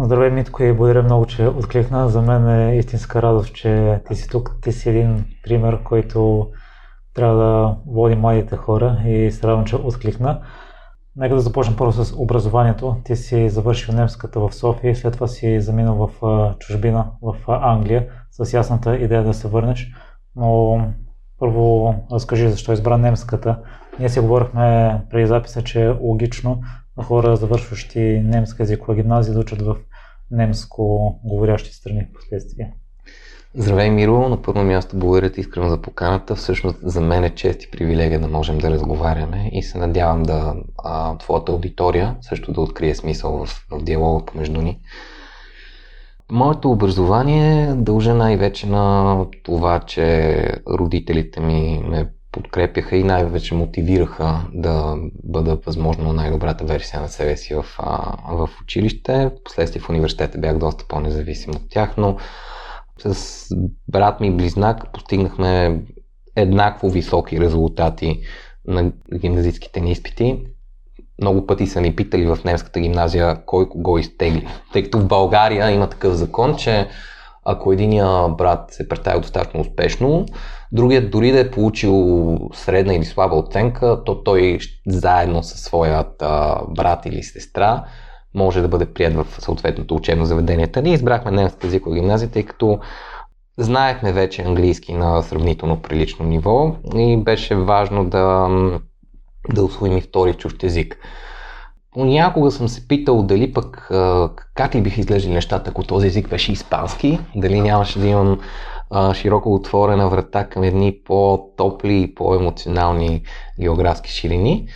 Здравей, Митко, и благодаря много, че откликна. За мен е истинска радост, че ти си тук. Ти си един пример, който трябва да води младите хора и се радвам, че откликна. Нека да започнем първо с образованието. Ти си завършил немската в София, след това си заминал в чужбина, в Англия, с ясната идея да се върнеш. Но първо разкажи защо избра немската. Ние си говорихме преди записа, че е логично хора, завършващи немска езикова гимназия, да учат в немско говорящи страни в последствие. Здравей, Миро! На първо място благодаря ти искрено за поканата. Всъщност за мен е чест и привилегия да можем да разговаряме и се надявам да а, твоята аудитория също да открие смисъл в, в диалога помежду ни. Моето образование дължа най-вече на това, че родителите ми ме подкрепяха и най-вече мотивираха да бъда възможно най-добрата версия на себе си в, в училище. Последствие в университета бях доста по-независим от тях, но с брат ми и близнак постигнахме еднакво високи резултати на гимназистските ни изпити. Много пъти са ни питали в немската гимназия кой кого изтегли. Тъй като в България има такъв закон, че ако единия брат се представил достатъчно успешно, другият дори да е получил средна или слаба оценка, то той заедно със своят брат или сестра може да бъде прият в съответното учебно заведение. Ние избрахме немска езикова гимназия, тъй като знаехме вече английски на сравнително прилично ниво и беше важно да, да освоим и втори чужд език. Понякога съм се питал дали пък как ли бих изглеждали нещата, ако този език беше испански, дали нямаше да имам широко отворена врата към едни по-топли и по-емоционални географски ширини,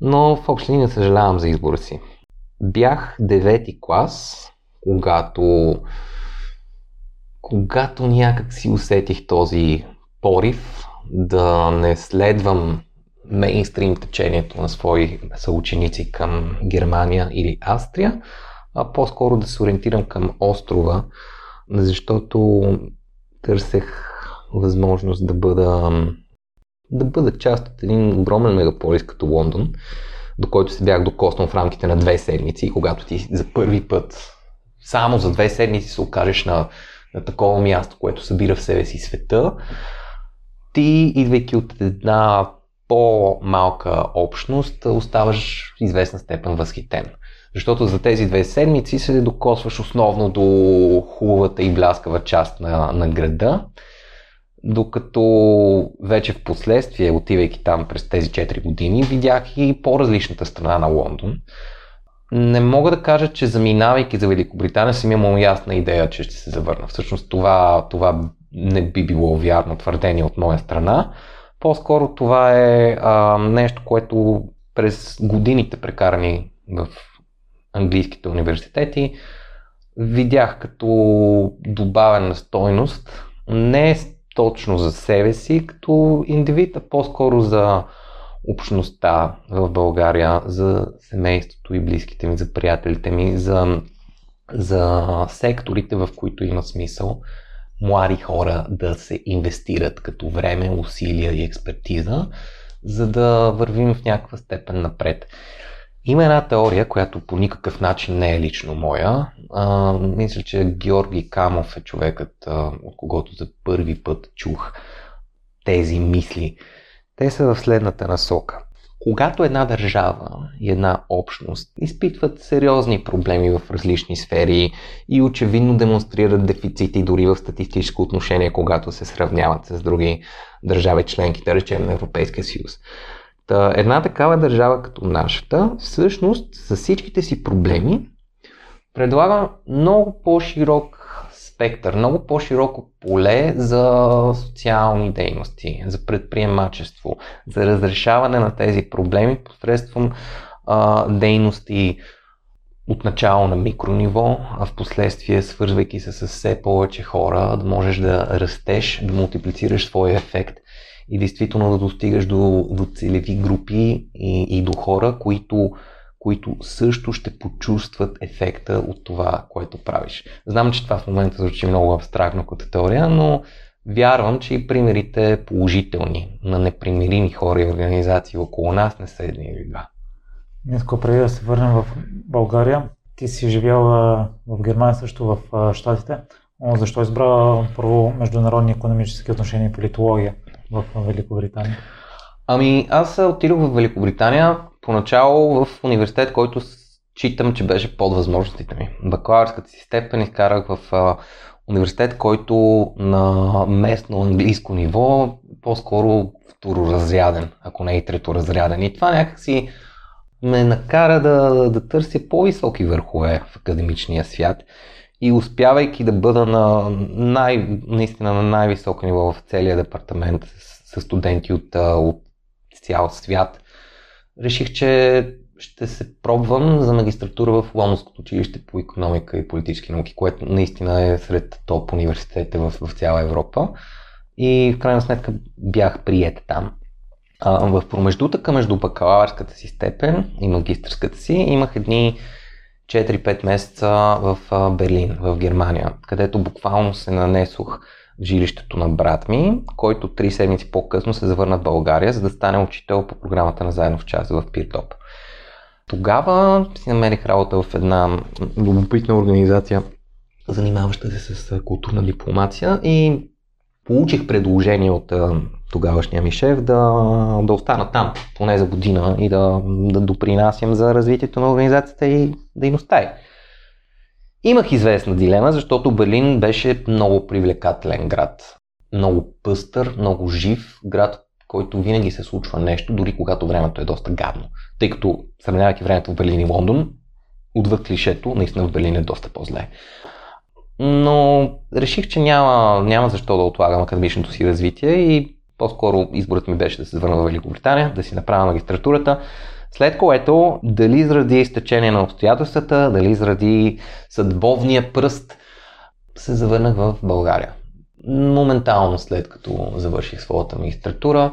но в общи не съжалявам за избора си. Бях девети клас, когато, когато някак си усетих този порив да не следвам мейнстрим течението на свои съученици към Германия или Австрия, а по-скоро да се ориентирам към острова, защото търсех възможност да бъда, да бъда част от един огромен мегаполис като Лондон, до който се бях докоснал в рамките на две седмици, когато ти за първи път само за две седмици се окажеш на, на такова място, което събира в себе си света, ти, идвайки от една по-малка общност, оставаш в известна степен възхитен. Защото за тези две седмици се докосваш основно до хубавата и бляскава част на, на града, докато вече в последствие, отивайки там през тези 4 години, видях и по-различната страна на Лондон. Не мога да кажа, че заминавайки за Великобритания съм имал ясна идея, че ще се завърна. Всъщност това, това не би било вярно твърдение от моя страна. По-скоро това е а, нещо, което през годините прекарани в английските университети видях като добавена стойност, не точно за себе си като индивид, а по-скоро за общността в България, за семейството и близките ми, за приятелите ми, за, за секторите, в които има смисъл млади хора да се инвестират като време, усилия и експертиза, за да вървим в някаква степен напред. Има една теория, която по никакъв начин не е лично моя. А, мисля, че Георги Камов е човекът, а, от когото за първи път чух тези мисли. Те са в следната насока. Когато една държава и една общност изпитват сериозни проблеми в различни сфери и очевидно демонстрират дефицити дори в статистическо отношение, когато се сравняват с други държави членки, да речем на Европейския съюз. Та, една такава държава като нашата, всъщност с всичките си проблеми, предлага много по-широк спектър, много по-широко поле за социални дейности, за предприемачество, за разрешаване на тези проблеми посредством а, дейности от начало на микрониво, а в последствие свързвайки се с все повече хора, да можеш да растеш, да мултиплицираш своя ефект и действително да достигаш до, до целеви групи и, и до хора, които които също ще почувстват ефекта от това, което правиш. Знам, че това в момента звучи много абстрактно като теория, но вярвам, че и примерите положителни на непримирими хора и организации около нас не са едни или два. Днес, преди да се върнем в България, ти си живял в Германия, също в Штатите. Защо избра първо международни економически отношения и политология в Великобритания? Ами аз отидох в Великобритания поначало в университет, който читам, че беше под възможностите ми. Бакалавърската си степен изкарах в университет, който на местно английско ниво по-скоро второразряден, ако не и треторазряден. И това някакси ме накара да, да търся по-високи върхове в академичния свят и успявайки да бъда на най, наистина на най-високо ниво в целия департамент с, с студенти от, от цял свят, реших, че ще се пробвам за магистратура в Лондонското училище по економика и политически науки, което наистина е сред топ университетите в, в цяла Европа. И в крайна сметка бях прият там. А, в промеждутъка между бакалавърската си степен и магистърската си имах едни 4-5 месеца в Берлин, в Германия, където буквално се нанесох в жилището на брат ми, който 3 седмици по-късно се завърна в България, за да стане учител по програмата на Заедно в час в Пиртоп. Тогава си намерих работа в една любопитна организация, занимаваща се с културна дипломация и получих предложение от тогавашния ми шеф да, да остана там, поне за година и да, да допринасям за развитието на организацията и дейността й. Имах известна дилема, защото Берлин беше много привлекателен град. Много пъстър, много жив град, който винаги се случва нещо, дори когато времето е доста гадно. Тъй като, сравнявайки времето в Берлин и Лондон, отвъд клишето, наистина в Берлин е доста по-зле. Но реших, че няма, няма защо да отлагам академичното си развитие и по-скоро изборът ми беше да се завърна в Великобритания, да си направя магистратурата, след което, дали заради изтечение на обстоятелствата, дали заради съдбовния пръст, се завърнах в България. Моментално след като завърших своята магистратура,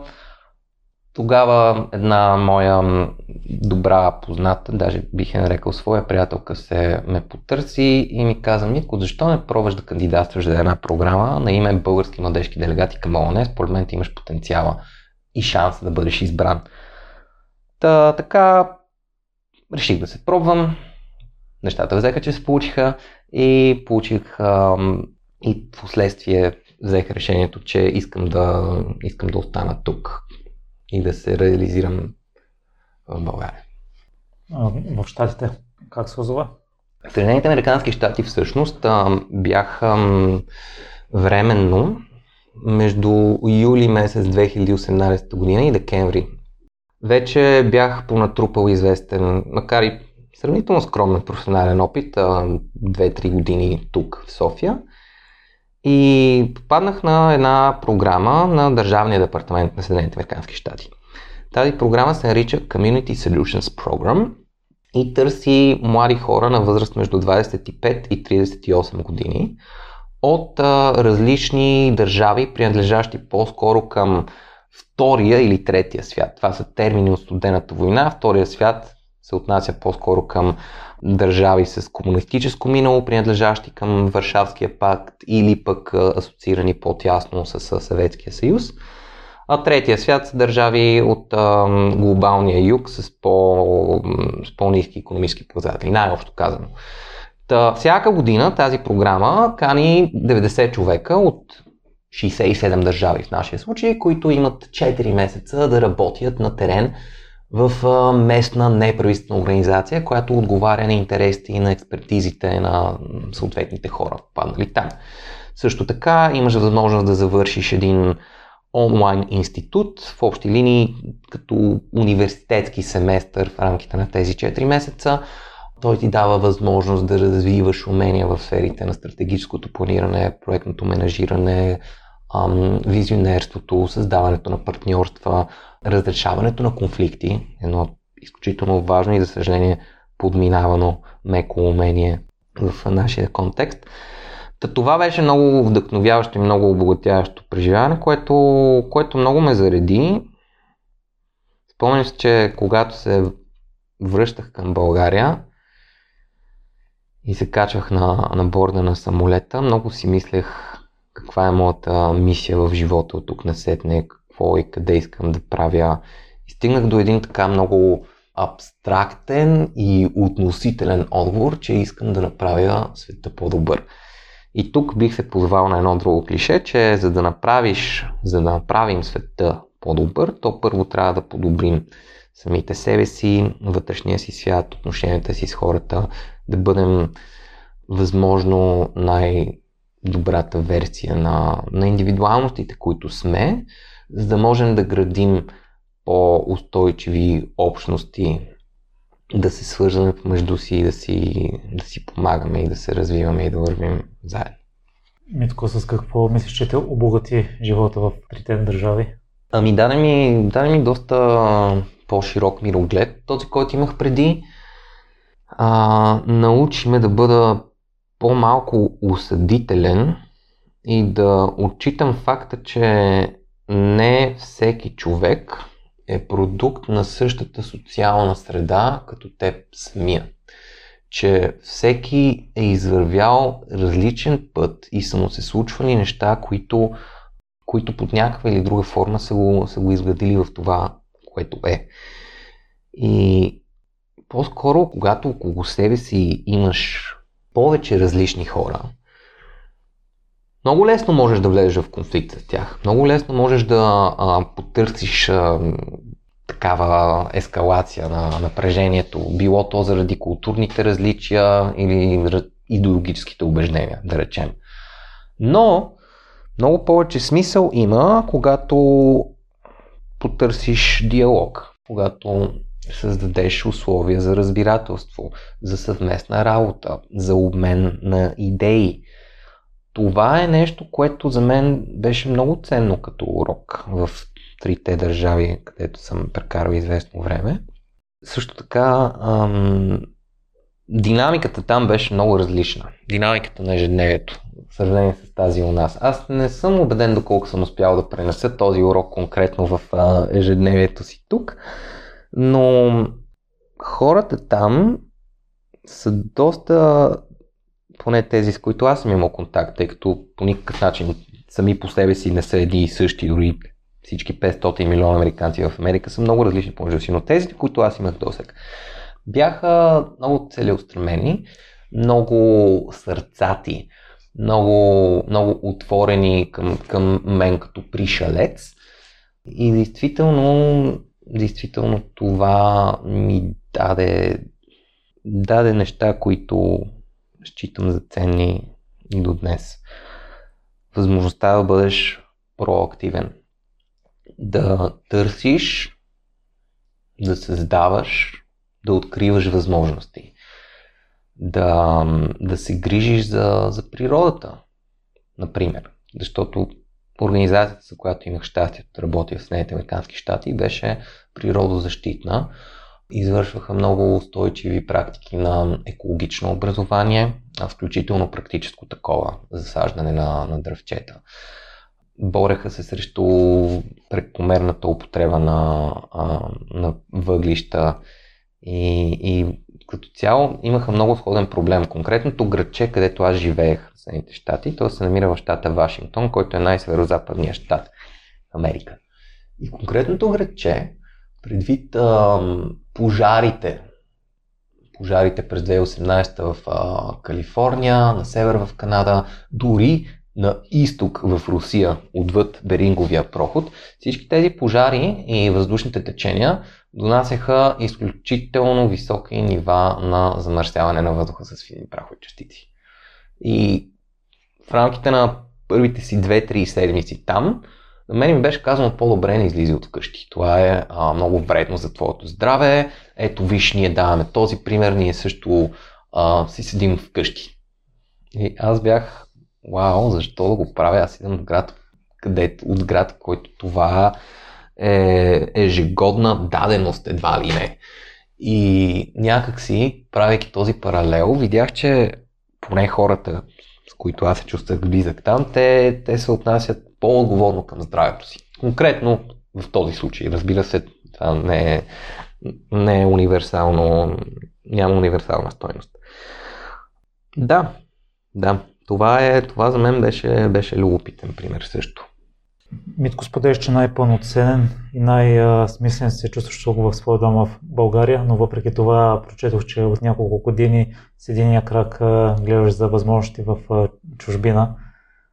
тогава една моя добра позната, даже бих я нарекал своя приятелка, се ме потърси и ми каза, Митко, защо не пробваш да кандидатстваш за една програма на име Български младежки делегати към ООН? Според мен ти имаш потенциала и шанс да бъдеш избран. Та, така, реших да се пробвам. Нещата взеха, че се получиха и получих ам, и последствие взех решението, че искам да, искам да остана тук и да се реализирам в България. В Штатите как се озова? Съединените Американски щати всъщност бяха временно между юли месец 2018 година и декември. Вече бях понатрупал известен, макар и сравнително скромен професионален опит, 2-3 години тук в София. И попаднах на една програма на Държавния департамент на Съединените Американски щати. Тази програма се нарича Community Solutions Program и търси млади хора на възраст между 25 и 38 години от а, различни държави, принадлежащи по-скоро към втория или третия свят. Това са термини от студената война. Втория свят се отнася по-скоро към държави с комунистическо минало, принадлежащи към Варшавския пакт или пък асоциирани по-тясно с Съветския съюз. А третия свят са държави от а, глобалния юг с, по, с по-низки економически показатели, най-общо казано. Та, всяка година тази програма кани 90 човека от 67 държави в нашия случай, които имат 4 месеца да работят на терен в местна неправителствена организация, която отговаря на интересите и на експертизите на съответните хора, паднали там. Също така имаш възможност да завършиш един онлайн институт в общи линии като университетски семестър в рамките на тези 4 месеца. Той ти дава възможност да развиваш умения в сферите на стратегическото планиране, проектното менажиране, визионерството, създаването на партньорства, разрешаването на конфликти, едно изключително важно и за съжаление подминавано меко умение в нашия контекст. Та това беше много вдъхновяващо и много обогатяващо преживяване, което, което много ме зареди. Спомням се, че когато се връщах към България и се качвах на, на борда на самолета, много си мислех каква е моята мисия в живота от тук на сетне, какво и къде искам да правя. И стигнах до един така много абстрактен и относителен отговор, че искам да направя света по-добър. И тук бих се позвал на едно друго клише, че за да направиш, за да направим света по-добър, то първо трябва да подобрим самите себе си, вътрешния си свят, отношенията си с хората, да бъдем възможно най-добрата версия на, на индивидуалностите, които сме, за да можем да градим по-устойчиви общности, да се свързваме помежду си и да си, да си помагаме и да се развиваме и да вървим заедно. Митко, с какво мислиш, че те обогати живота в трите държави? Ами даде ми, даде ми доста по-широк мироглед, този, който имах преди. А, научи ме да бъда по-малко осъдителен и да отчитам факта, че не всеки човек е продукт на същата социална среда, като теб самия. Че всеки е извървял различен път и са му се случвали неща, които, които под някаква или друга форма са го, са го изградили в това, което е. И по-скоро, когато около себе си имаш повече различни хора, много лесно можеш да влезеш в конфликт с тях. Много лесно можеш да а, потърсиш а, такава ескалация на напрежението. Било то заради културните различия или идеологическите убеждения, да речем. Но много повече смисъл има, когато потърсиш диалог, когато създадеш условия за разбирателство, за съвместна работа, за обмен на идеи. Това е нещо, което за мен беше много ценно като урок в трите държави, където съм прекарал известно време. Също така, ам, динамиката там беше много различна. Динамиката на ежедневието, в сравнение с тази у нас. Аз не съм убеден доколко съм успял да пренеса този урок конкретно в а, ежедневието си тук, но хората там са доста, поне тези с които аз съм имал контакт, тъй като по никакъв начин сами по себе си не са едни и същи, дори всички 500 милиона американци в Америка са много различни помежду си, но тези, които аз имах досег, бяха много целеустремени, много сърцати, много, много отворени към, към мен като пришалец. И действително, действително това ми даде, даде неща, които считам за ценни и до днес. Възможността да бъдеш проактивен, да търсиш, да създаваш, да откриваш възможности, да, да се грижиш за, за природата, например. Защото организацията, за която имах щастието да работя в Съединените Американски щати, беше природозащитна. Извършваха много устойчиви практики на екологично образование, включително практическо такова, засаждане на, на дръвчета бореха се срещу прекомерната употреба на, на въглища и, и като цяло имаха много сходен проблем. Конкретното градче, където аз живеех в Съединените щати, то се намира в щата Вашингтон, който е най-северо-западният щат в Америка. И конкретното градче, предвид а, пожарите, пожарите през 2018 в а, Калифорния, на север в Канада, дори на изток в Русия, отвъд Беринговия проход, всички тези пожари и въздушните течения донасяха изключително високи нива на замърсяване на въздуха с фини прахови частици. И в рамките на първите си 2-3 седмици там, на мен ми беше казано по-добре не излизи от вкъщи. Това е а, много вредно за твоето здраве. Ето виж, ние даваме този пример, ние също а, си седим вкъщи. И аз бях вау, защо да го правя? Аз идвам от град, къде, от град, който това е ежегодна даденост, едва ли не. И някакси, правейки този паралел, видях, че поне хората, с които аз се чувствах близък там, те, те се отнасят по-отговорно към здравето си. Конкретно в този случай, разбира се, това не е, не е универсално, няма универсална стойност. Да, да, това, е, това за мен беше, беше любопитен пример също. Митко споделяш, че най-пълноценен и най-смислен се чувстваш тук в своя дом в България, но въпреки това прочетох, че от няколко години с единия крак гледаш за възможности в чужбина.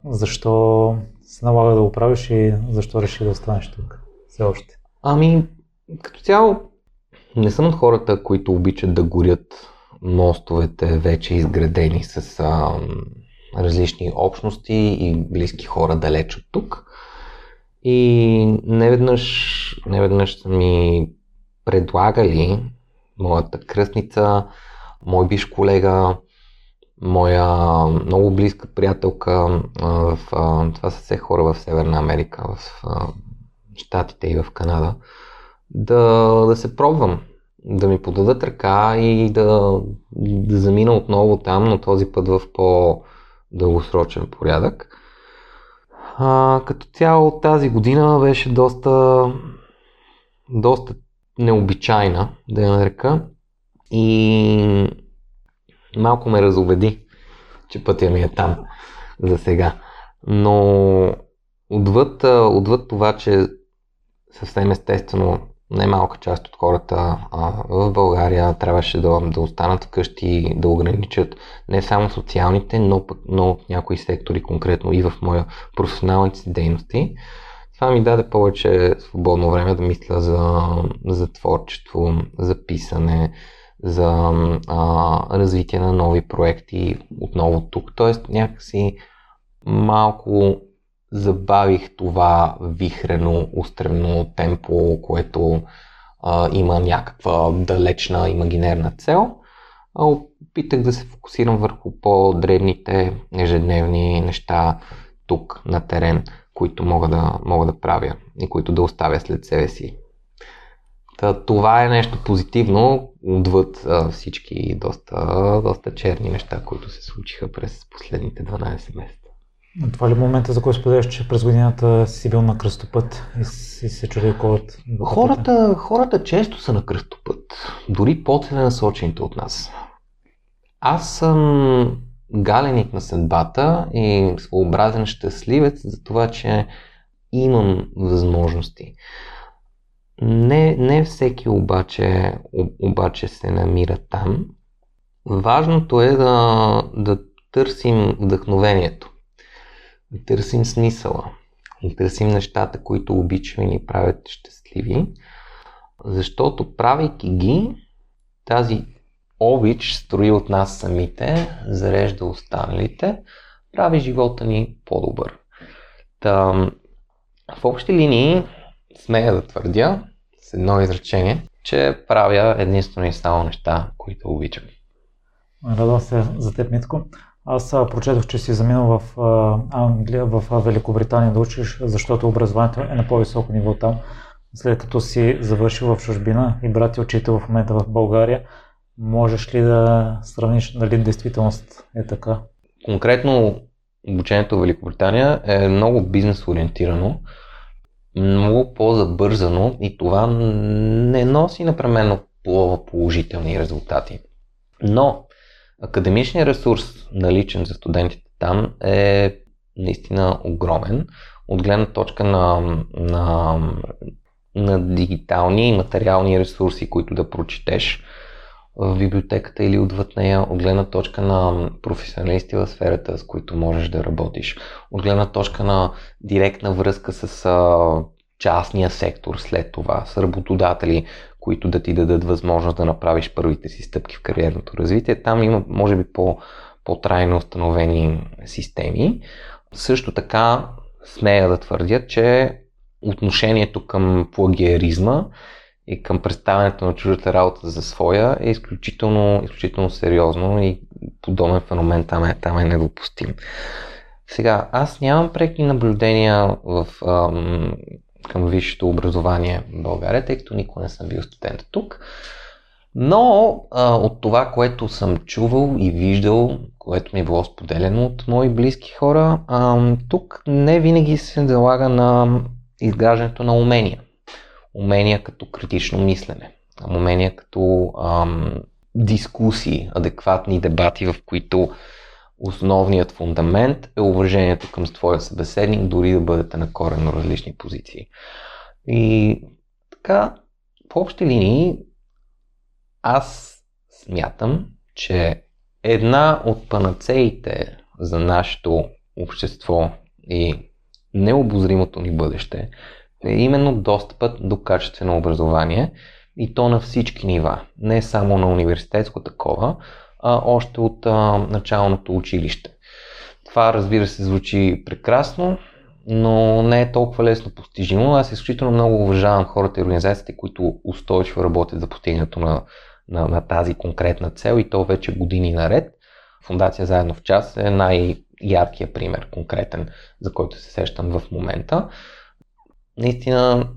Защо се налага да го правиш и защо реши да останеш тук все още? Ами, като цяло, не съм от хората, които обичат да горят мостовете вече изградени с а, различни общности и близки хора далеч от тук. И неведнъж, неведнъж са ми предлагали моята кръстница, мой биш колега, моя много близка приятелка, в, това са все хора в Северна Америка, в Штатите и в Канада, да, да се пробвам, да ми подадат ръка и да, да замина отново там, но този път в по-дългосрочен порядък. А, като цяло тази година беше доста, доста необичайна, да я нарека. И малко ме разобеди, че пътя ми е там за сега. Но отвъд, отвъд това, че съвсем естествено немалка част от хората а, в България трябваше да, да останат вкъщи, да ограничат не само социалните, но, но в някои сектори, конкретно и в моя професионалните си дейности. Това ми даде повече свободно време да мисля за, за творчество, за писане, за а, развитие на нови проекти отново тук. Тоест някакси малко забавих това вихрено, устремно темпо, което а, има някаква далечна имагинерна цел. А опитах да се фокусирам върху по-дребните ежедневни неща тук на терен, които мога да, мога да правя и които да оставя след себе си. Та, това е нещо позитивно, отвъд а, всички доста, доста черни неща, които се случиха през последните 12 месеца. Това ли е момента, за който споделяш, че през годината си бил на кръстопът и си се чудил колът? Хората, хората често са на кръстопът, дори по-целенасочените от нас. Аз съм галеник на съдбата и своеобразен щастливец за това, че имам възможности. Не, не всеки обаче, обаче се намира там. Важното е да, да търсим вдъхновението да търсим смисъла, да търсим нещата, които обичаме и ни правят щастливи, защото правейки ги, тази обич строи от нас самите, зарежда останалите, прави живота ни по-добър. Та, в общи линии смея да твърдя с едно изречение, че правя единствено и само неща, които обичам. Радвам се за теб, Митко. Аз прочетох, че си заминал в Англия, в Великобритания да учиш, защото образованието е на по-високо ниво там. След като си завършил в чужбина и брат и учител в момента в България, можеш ли да сравниш дали действителност е така? Конкретно обучението в Великобритания е много бизнес ориентирано, много по-забързано и това не носи непременно положителни резултати. Но академичният ресурс, наличен за студентите там, е наистина огромен. От гледна точка на, на, на дигитални и материални ресурси, които да прочетеш в библиотеката или отвъд нея, от гледна точка на професионалисти в сферата, с които можеш да работиш, от гледна точка на директна връзка с а, частния сектор след това, с работодатели, които да ти дадат възможност да направиш първите си стъпки в кариерното развитие. Там има, може би, по, по-трайно установени системи. Също така, смея да твърдя, че отношението към плагиеризма и към представянето на чуждата работа за своя е изключително, изключително сериозно и подобен феномен там е, там е недопустим. Сега, аз нямам преки наблюдения в ам, към висшето образование в България, тъй като никога не съм бил студент тук. Но а, от това, което съм чувал и виждал, което ми е било споделено от мои близки хора, а, тук не винаги се залага на изграждането на умения. Умения като критично мислене, умения като ам, дискусии, адекватни дебати, в които основният фундамент е уважението към твоя събеседник, дори да бъдете на коренно различни позиции. И така, в общи линии, аз смятам, че една от панацеите за нашето общество и необозримото ни бъдеще е именно достъпът до качествено образование и то на всички нива, не само на университетско такова, а още от а, началното училище. Това разбира се звучи прекрасно, но не е толкова лесно постижимо. Аз изключително много уважавам хората и организациите, които устойчиво работят за постигането на, на, на тази конкретна цел и то вече години наред. Фундация Заедно в час е най-яркия пример, конкретен, за който се сещам в момента. Наистина,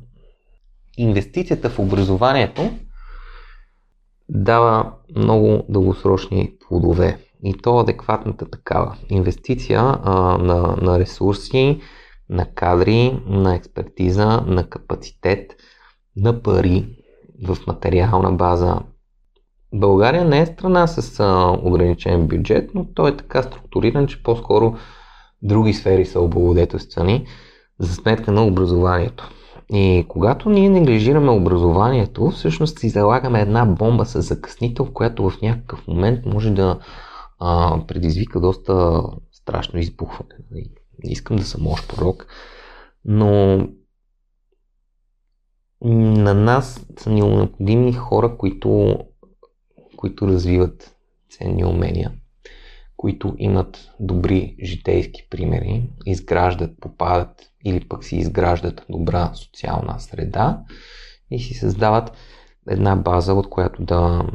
инвестицията в образованието дава много дългосрочни плодове. И то адекватната такава. Инвестиция а, на, на ресурси, на кадри, на експертиза, на капацитет, на пари в материална база. България не е страна с а, ограничен бюджет, но той е така структуриран, че по-скоро други сфери са облагодетелствани за сметка на образованието. И когато ние неглижираме образованието, всъщност си залагаме една бомба с закъснител, която в някакъв момент може да а, предизвика доста страшно избухване. Не искам да съм лош пророк, но на нас са необходими хора, които, които развиват ценни умения, които имат добри житейски примери, изграждат, попадат или пък си изграждат добра социална среда и си създават една база, от която да,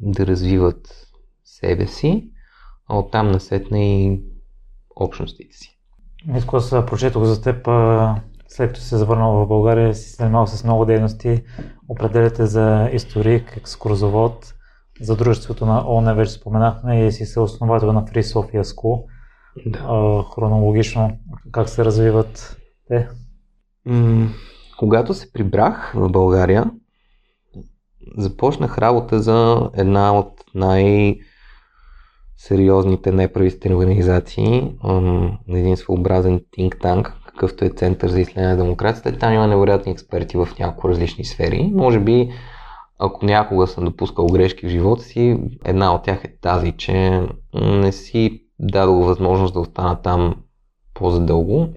да развиват себе си, а оттам насетне и общностите си. Аз прочетох за теб, след като се завърнал в България, си занимавал с много дейности. Определяте за историк, екскурзовод, за дружеството на ООН вече споменахме и си се основател на Free Sofia School. Да. А, хронологично, как се развиват те? М- когато се прибрах в България, започнах работа за една от най- сериозните неправителствени организации, на един своеобразен think tank, какъвто е Център за изследване на демокрацията. Там има невероятни експерти в няколко различни сфери. Може би, ако някога съм допускал грешки в живота си, една от тях е тази, че не си дадох възможност да остана там по-задълго.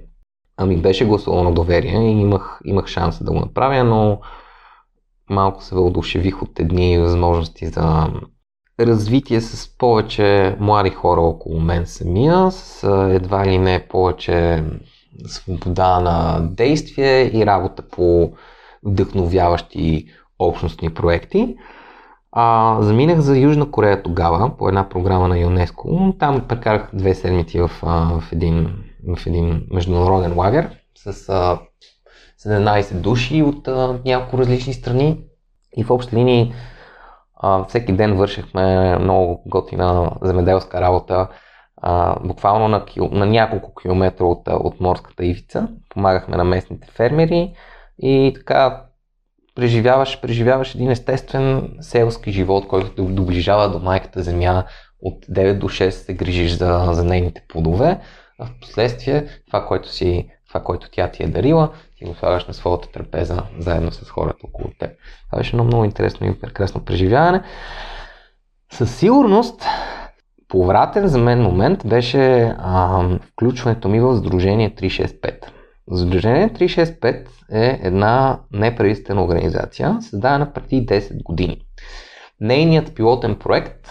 Ами беше гласувано доверие и имах, имах шанса да го направя, но малко се въодушевих от едни възможности за развитие с повече млади хора около мен самия, с едва ли не повече свобода на действие и работа по вдъхновяващи общностни проекти. А, заминах за Южна Корея тогава по една програма на ЮНЕСКО. Там прекарах две седмици в, в, един, в един международен лагер с а, 17 души от а, няколко различни страни и в общи линии а, всеки ден вършихме много готина земеделска работа, а, буквално на, на няколко километра от, от морската ивица. Помагахме на местните фермери и така преживяваш, преживяваш един естествен селски живот, който те доближава до майката земя. От 9 до 6 се грижиш за, за нейните плодове, а в последствие това, което си това, което тя ти е дарила, ти го слагаш на своята трапеза заедно с хората около теб. Това беше едно много интересно и прекрасно преживяване. Със сигурност, повратен за мен момент беше а, включването ми в Сдружение 365. Сдружение 365 е една неправителствена организация, създадена преди 10 години. Нейният пилотен проект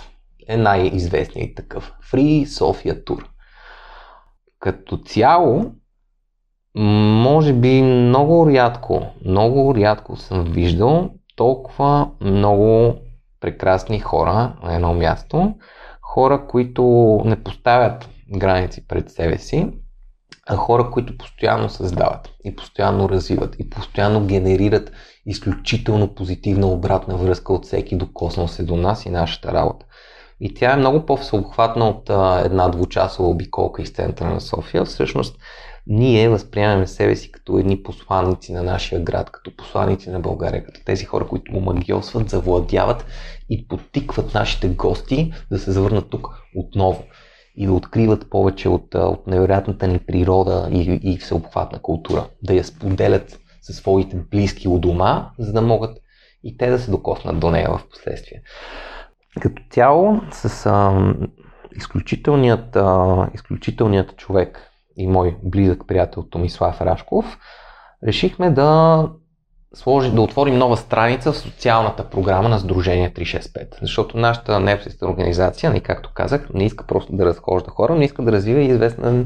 е най-известният такъв Free Sofia Tour. Като цяло, може би много рядко, много рядко съм виждал толкова много прекрасни хора на едно място. Хора, които не поставят граници пред себе си, а хора, които постоянно създават и постоянно развиват и постоянно генерират изключително позитивна обратна връзка от всеки докоснал се до нас и нашата работа. И тя е много по-всеобхватна от а, една двучасова обиколка из центъра на София. Всъщност, ние възприемаме себе си като едни посланици на нашия град, като посланици на България, като тези хора, които му магиосват, завладяват и потикват нашите гости да се завърнат тук отново. И да откриват повече от, от невероятната ни природа и, и всеобхватна култура. Да я споделят със своите близки у дома, за да могат и те да се докоснат до нея в последствие. Като цяло, с а, изключителният, а, изключителният човек и мой близък приятел Томислав Рашков, решихме да сложи, да отворим нова страница в социалната програма на Сдружение 365. Защото нашата неправителствена организация, не както казах, не иска просто да разхожда хора, но иска да развива известна,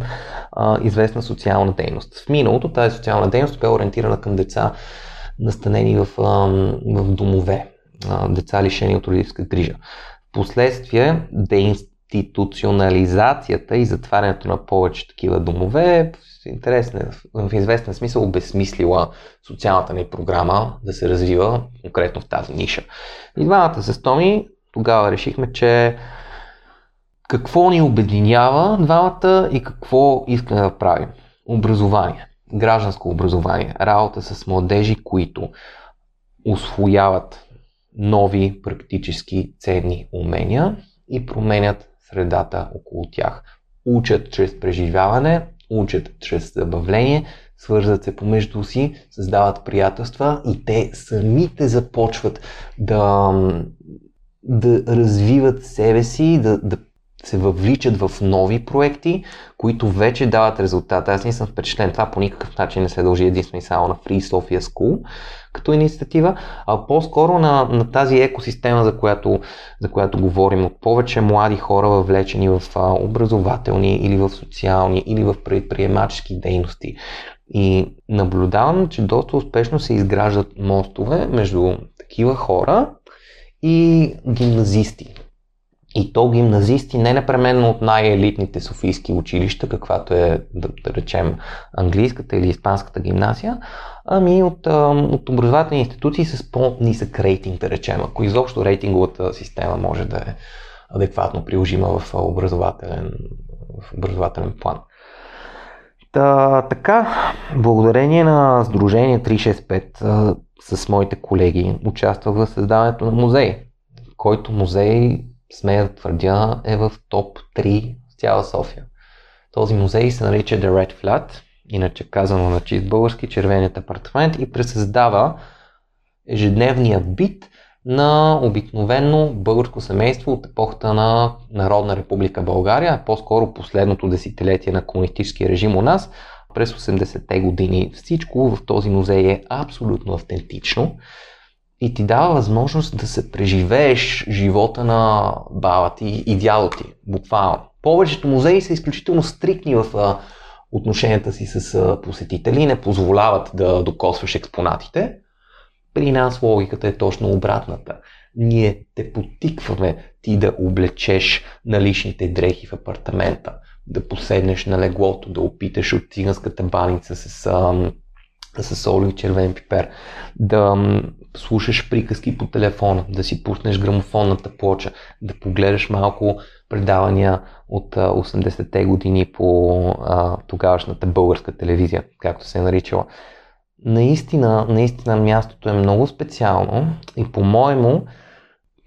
а, известна социална дейност. В миналото тази социална дейност бе ориентирана към деца, настанени в, а, в домове, а, деца лишени от родителска грижа. Впоследствие деинституционализацията и затварянето на повече такива домове интересна, в известен смисъл обезсмислила социалната ни програма да се развива конкретно в тази ниша. И двамата с Томи тогава решихме, че какво ни обединява двамата и какво искаме да правим. Образование, гражданско образование, работа с младежи, които освояват нови практически ценни умения и променят средата около тях. Учат чрез преживяване, учат чрез забавление, свързват се помежду си, създават приятелства и те самите започват да, да развиват себе си, да, да се въвличат в нови проекти, които вече дават резултат. Аз не съм впечатлен. Това по никакъв начин не се дължи единствено и само на Free Sofia School като инициатива, а по-скоро на, на тази екосистема, за която, за която говорим, от повече млади хора въвлечени в образователни или в социални или в предприемачески дейности. И наблюдавам, че доста успешно се изграждат мостове между такива хора и гимназисти. И то гимназисти не непременно от най-елитните софийски училища, каквато е, да, да речем, английската или испанската гимназия, ами от, от образователни институции с по-нисък рейтинг, да речем, ако изобщо рейтинговата система може да е адекватно приложима в образователен, в образователен план. Та, така, благодарение на Сдружение 365 с моите колеги участвах в създаването на музей, който музей смея да твърдя, е в топ 3 в цяла София. Този музей се нарича The Red Flat, иначе казано на чист български червеният апартамент и пресъздава ежедневния бит на обикновено българско семейство от епохата на Народна република България, по-скоро последното десетилетие на комунистическия режим у нас, през 80-те години. Всичко в този музей е абсолютно автентично и ти дава възможност да се преживееш живота на баба ти и дядо ти, буквално. Повечето музеи са изключително стрикни в а, отношенията си с а, посетители, не позволяват да докосваш експонатите. При нас логиката е точно обратната. Ние те потикваме ти да облечеш наличните дрехи в апартамента, да поседнеш на леглото, да опиташ от циганската баница с, а, с сол и червен пипер, да слушаш приказки по телефона, да си пуснеш грамофонната плоча, да погледаш малко предавания от 80-те години по а, тогавашната българска телевизия, както се е наричала. Наистина, наистина мястото е много специално и по-моему,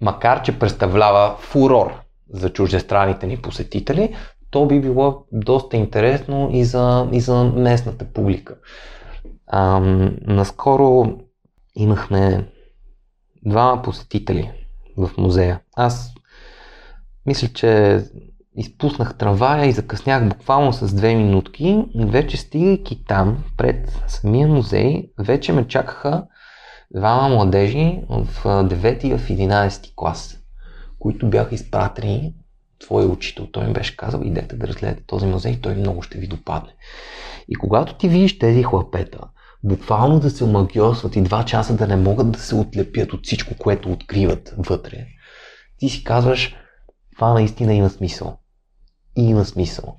макар че представлява фурор за чуждестранните ни посетители, то би било доста интересно и за, и за местната публика. А, наскоро имахме двама посетители в музея. Аз мисля, че изпуснах трамвая и закъснях буквално с две минутки вече стигайки там, пред самия музей, вече ме чакаха двама младежи в 9 и в 11 клас, които бяха изпратени твоя учител. Той им беше казал, идете да разгледате този музей, той много ще ви допадне. И когато ти видиш тези хлапета, буквално да се омагиосват и два часа да не могат да се отлепят от всичко, което откриват вътре, ти си казваш, това наистина има смисъл. И има смисъл.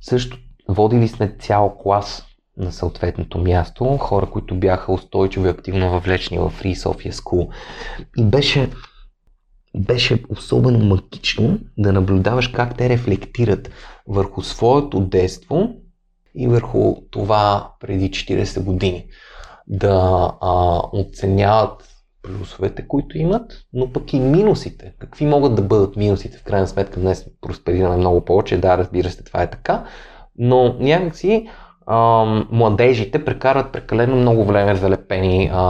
Също водили сме цял клас на съответното място, хора, които бяха устойчиво и активно въвлечени в Free Sofia School. И беше, беше особено магично да наблюдаваш как те рефлектират върху своето детство и върху това преди 40 години. Да а, оценяват плюсовете, които имат, но пък и минусите. Какви могат да бъдат минусите? В крайна сметка днес просперираме много повече. Да, разбира се, това е така. Но някакси ам, младежите прекарват прекалено много време залепени а,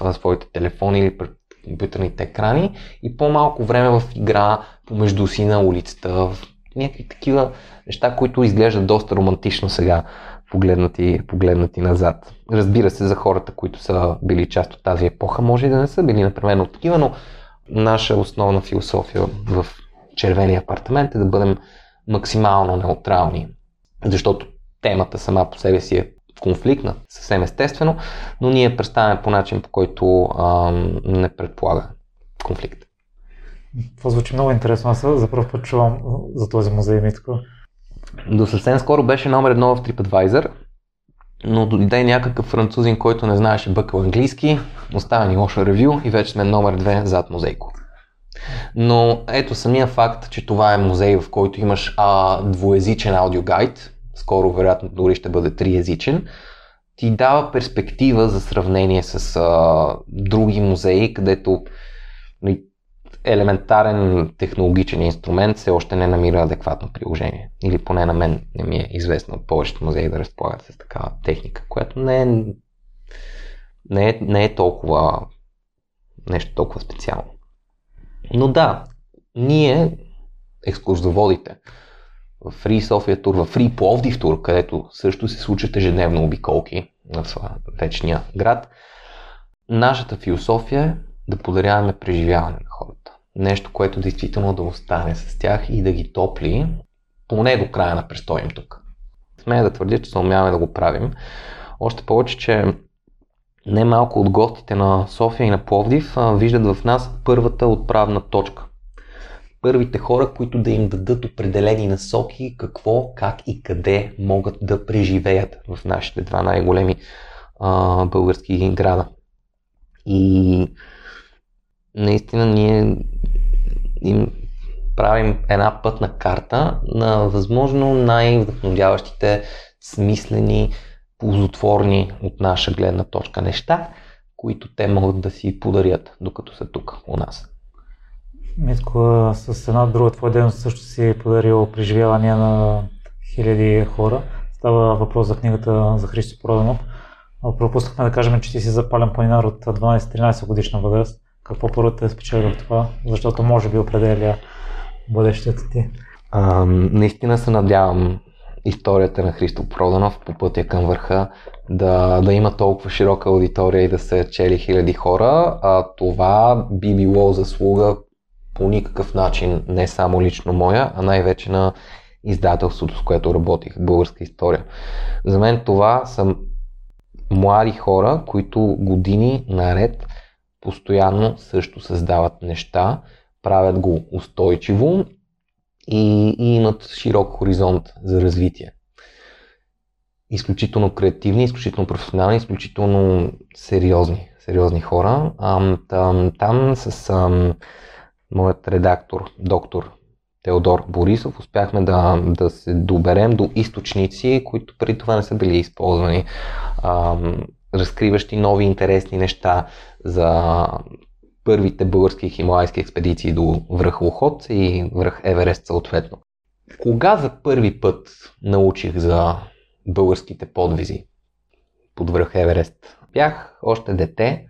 в своите телефони или пред компютърните екрани и по-малко време в игра помежду си на улицата, в някакви такива неща, които изглеждат доста романтично сега, погледнати, погледнати назад. Разбира се, за хората, които са били част от тази епоха, може и да не са били напременно такива, но наша основна философия в червения апартамент е да бъдем максимално неутрални, защото темата сама по себе си е конфликтна, съвсем естествено, но ние представяме по начин, по който а, не предполага конфликт. Това звучи много интересно. Аз за първ път чувам за този музей Митко. До съвсем скоро беше номер едно в TripAdvisor, но дойде някакъв французин, който не знаеше бъкъл английски, оставя ни лошо ревю и вече сме номер две зад музейко. Но ето самия факт, че това е музей, в който имаш а, двоязичен аудиогайд, скоро вероятно дори ще бъде триязичен, ти дава перспектива за сравнение с а, други музеи, където елементарен технологичен инструмент все още не намира адекватно приложение. Или поне на мен не ми е известно от повечето музеи да разполагат с такава техника, която не е, не е, не е толкова нещо толкова специално. Но да, ние, екскурзоводите, в Free София тур, в Free Пловдив тур, където също се случат ежедневно обиколки в вечния град, нашата философия е да подаряваме преживяване на хората. Нещо, което действително да остане с тях и да ги топли поне до края на престоя им тук. Смея да твърдя, че се умяваме да го правим. Още повече, че не малко от гостите на София и на Пловдив виждат в нас първата отправна точка първите хора, които да им дадат определени насоки какво, как и къде могат да преживеят в нашите два най-големи а, български града. И наистина ние им правим една пътна карта на възможно най-вдъхновяващите, смислени, ползотворни от наша гледна точка неща, които те могат да си подарят, докато са тук у нас. Митко, с една друга твоя дейност също си е подарил преживявания на хиляди хора. Става въпрос за книгата за Христо Проданов. Пропуснахме да кажем, че ти си запален планинар от 12-13 годишна възраст. Какво първо те е спечели в това? Защото може би определя бъдещето ти. А, наистина се надявам историята на Христо Проданов по пътя към върха да, да има толкова широка аудитория и да се чели хиляди хора. А, това би било заслуга по никакъв начин не само лично моя, а най-вече на издателството, с което работих, българска история. За мен това са млади хора, които години наред постоянно също създават неща, правят го устойчиво и, и имат широк хоризонт за развитие. Изключително креативни, изключително професионални, изключително сериозни, сериозни хора. А, там, там с ам, моят редактор, доктор Теодор Борисов, успяхме да, да се доберем до източници, които преди това не са били използвани, а, разкриващи нови интересни неща за първите български хималайски експедиции до връх Лохот и връх Еверест съответно. Кога за първи път научих за българските подвизи под връх Еверест? Бях още дете,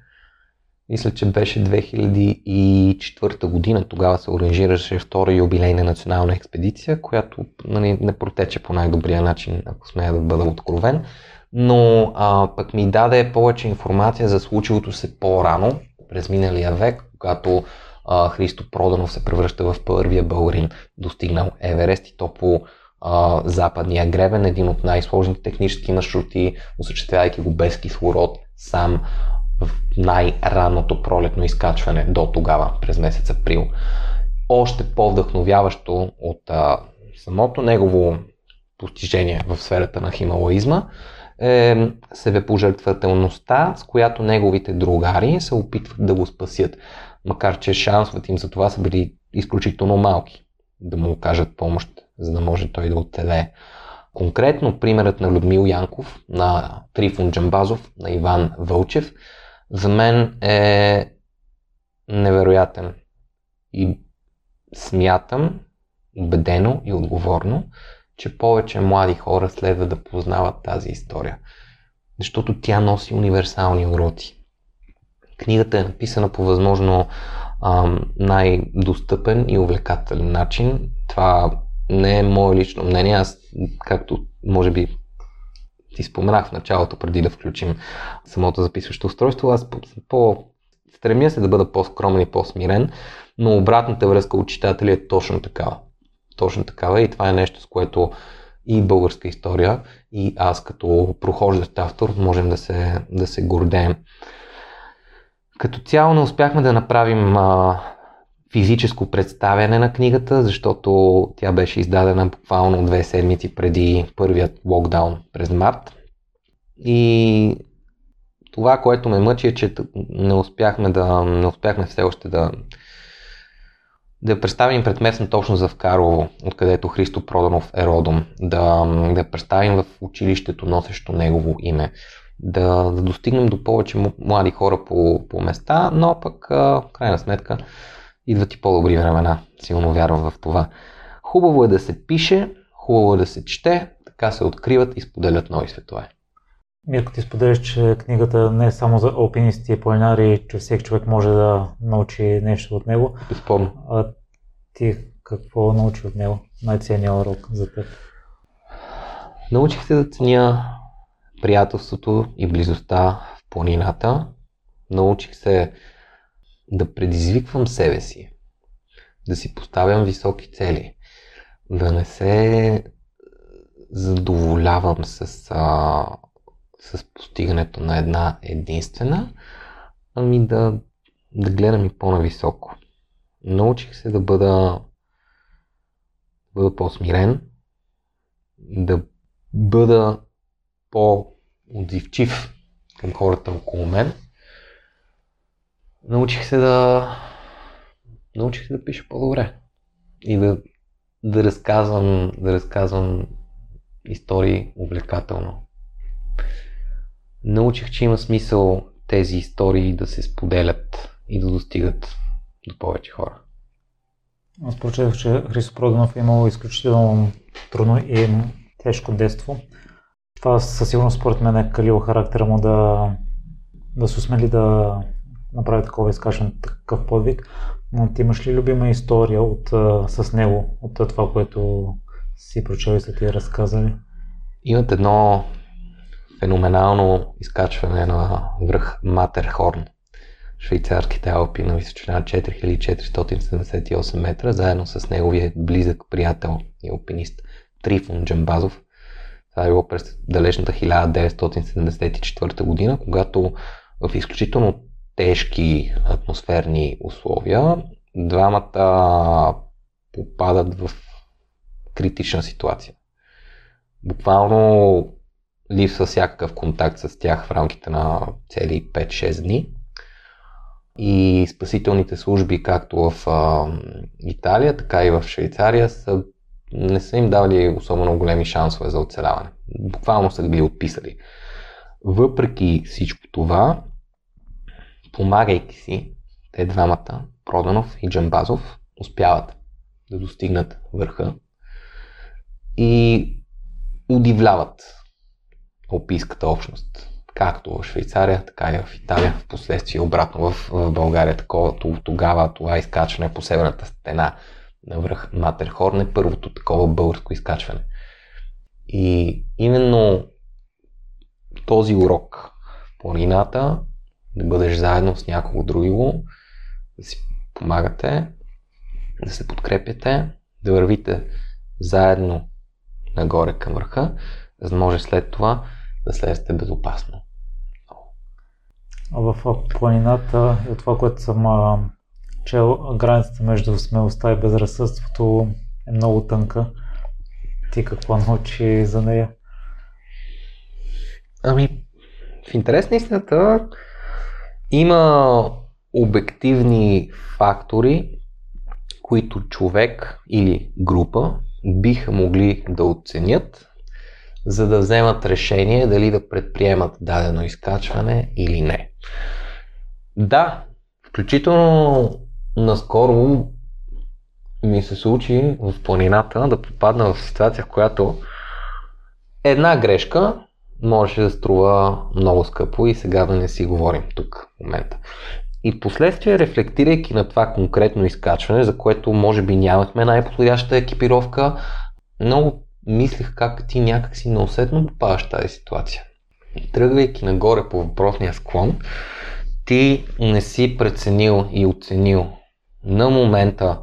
мисля, че беше 2004 година. Тогава се оранжираше втора юбилейна национална експедиция, която нали, не протече по най-добрия начин, ако смея да бъда откровен. Но а, пък ми даде повече информация за случилото се по-рано, през миналия век, когато а, Христо Проданов се превръща в първия българин, достигнал Еверест и то по а, западния гребен, един от най-сложните технически маршрути, осъществявайки го без кислород, сам в най-ранното пролетно изкачване до тогава, през месец април. Още по-вдъхновяващо от а, самото негово постижение в сферата на хималаизма е себепожертвателността, с която неговите другари се опитват да го спасят, макар че шансовете им за това са били изключително малки да му окажат помощ, за да може той да оцелее. Конкретно примерът на Людмил Янков, на Трифон Джамбазов, на Иван Вълчев – за мен е невероятен. И смятам, убедено и отговорно, че повече млади хора следва да познават тази история. Защото тя носи универсални уроци. Книгата е написана по възможно най-достъпен и увлекателен начин. Това не е мое лично мнение. Аз, както може би ти споменах в началото, преди да включим самото записващо устройство, аз по, по стремя се да бъда по-скромен и по-смирен, но обратната връзка от читателя е точно такава. Точно такава и това е нещо, с което и българска история, и аз като прохождащ автор можем да се, да се гордеем. Като цяло не успяхме да направим а, физическо представяне на книгата, защото тя беше издадена буквално две седмици преди първият локдаун през март. И това, което ме мъчи е, че не успяхме, да, не успяхме все още да, да представим пред местната общност в Карлово, откъдето Христо Проданов е родом, да, да представим в училището носещо негово име, да, да достигнем до повече млади хора по, по места, но пък в крайна сметка идват и по-добри времена. Силно вярвам в това. Хубаво е да се пише, хубаво е да се чете, така се откриват и споделят нови светове. Мирко, ти споделяш, че книгата не е само за алпинисти и планинари, че всеки човек може да научи нещо от него. Безспорно. А ти какво научи от него? Най-ценният урок за теб? Научих се да ценя приятелството и близостта в планината. Научих се да предизвиквам себе си, да си поставям високи цели, да не се задоволявам с, а, с постигането на една единствена, ами да, да гледам и по-нависоко. Научих се да бъда, бъда по-смирен, да бъда по-отзивчив към хората около мен – научих се да научих се да пиша по-добре и да, да разказвам, да разказвам истории увлекателно. Научих, че има смисъл тези истории да се споделят и да достигат до повече хора. Аз прочетох, че Христо Проданов е имал изключително трудно и тежко детство. Това със сигурност според мен е калило характера му да, да се усмели да направи такова изкашен такъв подвиг. Но ти имаш ли любима история от, с него, от това, което си прочел и са ти разказали? Имат едно феноменално изкачване на връх Матерхорн, швейцарските Алпи на височина 4478 метра, заедно с неговия близък приятел и алпинист Трифон Джамбазов. Това е било през далечната 1974 година, когато в изключително тежки атмосферни условия, двамата попадат в критична ситуация. Буквално липсва всякакъв контакт с тях в рамките на цели 5-6 дни. И спасителните служби, както в а, Италия, така и в Швейцария, са, не са им давали особено големи шансове за оцеляване. Буквално са ги отписали. Въпреки всичко това, помагайки си, те двамата, Проданов и Джамбазов, успяват да достигнат върха и удивляват опийската общност. Както в Швейцария, така и в Италия, в последствие обратно в, в България. Такова, тогава това изкачване по северната стена на връх Матерхорн е първото такова българско изкачване. И именно този урок планината да бъдеш заедно с някого другиго, да си помагате, да се подкрепяте, да вървите заедно нагоре към върха, за да може след това да слезете безопасно. В планината и от това, което съм чел, границата между смелостта и безразсъдството е много тънка. Ти какво научи за нея? Ами, в интерес на истината, има обективни фактори, които човек или група биха могли да оценят, за да вземат решение дали да предприемат дадено изкачване или не. Да, Включително наскоро ми се случи в планината да попадна в ситуация, в която една грешка можеше да струва много скъпо и сега да не си говорим тук в момента. И последствие, рефлектирайки на това конкретно изкачване, за което може би нямахме най-подходяща екипировка, много мислих как ти някак си неусетно попадаш в тази ситуация. Тръгвайки нагоре по въпросния склон, ти не си преценил и оценил на момента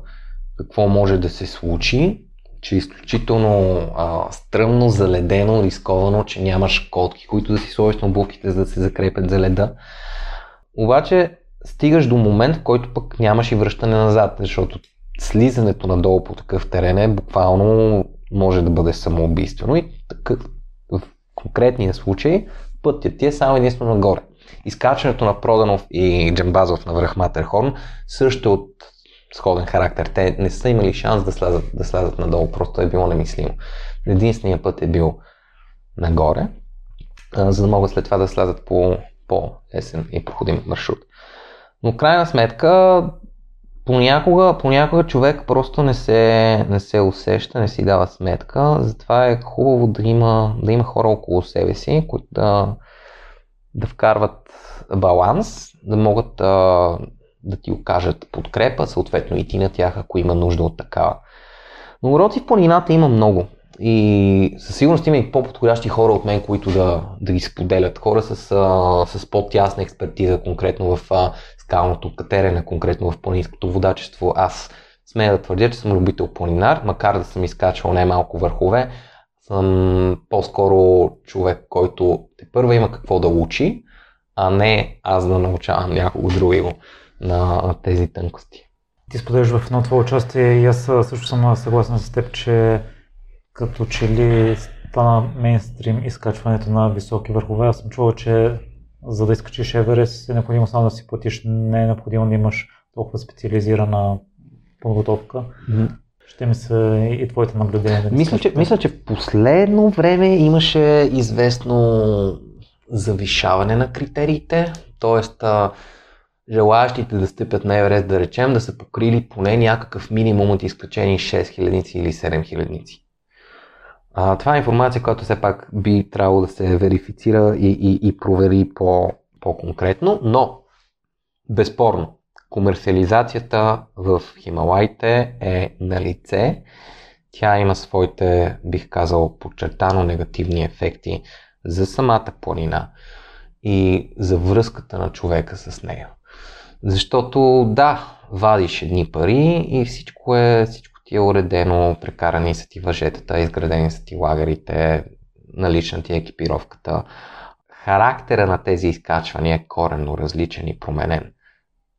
какво може да се случи, че е изключително а, стръмно, заледено, рисковано, че нямаш котки, които да си сложиш на обувките, за да се закрепят за леда. Обаче стигаш до момент, в който пък нямаш и връщане назад, защото слизането надолу по такъв терен е буквално може да бъде самоубийствено и такъв, в конкретния случай пътят ти е само единствено нагоре. Изкачването на Проданов и Джамбазов на връх Матерхорн също е от сходен характер. Те не са имали шанс да слязат, да слязат надолу, просто е било немислимо. Единственият път е бил нагоре, за да могат след това да слязат по по-есен и проходим маршрут. Но в крайна сметка понякога, понякога човек просто не се, не се усеща, не си дава сметка. Затова е хубаво да има, да има хора около себе си, които да, да вкарват баланс, да могат а, да ти окажат подкрепа, съответно и ти на тях, ако има нужда от такава. Но уроци в планината има много. И със сигурност има и по-подходящи хора от мен, които да, да ги споделят. Хора с, а, с по-тясна експертиза, конкретно в а, скалното катерене, конкретно в планинското водачество. Аз смея да твърдя, че съм любител планинар, макар да съм изкачвал най-малко върхове. Съм по-скоро човек, който те първа има какво да учи, а не аз да научавам някого друго на тези тънкости. Ти споделяш в едно това участие и аз също съм съгласен с теб, че като че ли стана мейнстрим изкачването на високи върхове. Аз съм чувал, че за да изкачиш Еверест е необходимо само да си платиш, не е необходимо да имаш толкова специализирана подготовка. Mm-hmm. Ще ми се и твоите наблюдения. мисля, че, мисля, че последно време имаше известно завишаване на критериите, т.е. желаящите да стъпят на Еверест, да речем, да са покрили поне някакъв минимум от изкачени 6000 или 7000. А, това е информация, която все пак би трябвало да се верифицира и, и, и провери по, по-конкретно, но безспорно, комерциализацията в Хималайте е на лице. Тя има своите, бих казал, подчертано негативни ефекти за самата планина и за връзката на човека с нея. Защото да, вадиш едни пари и всичко е, всичко ти е уредено, прекарани са ти въжетата, изградени са ти лагерите, налична ти е екипировката. Характера на тези изкачвания е коренно различен и променен.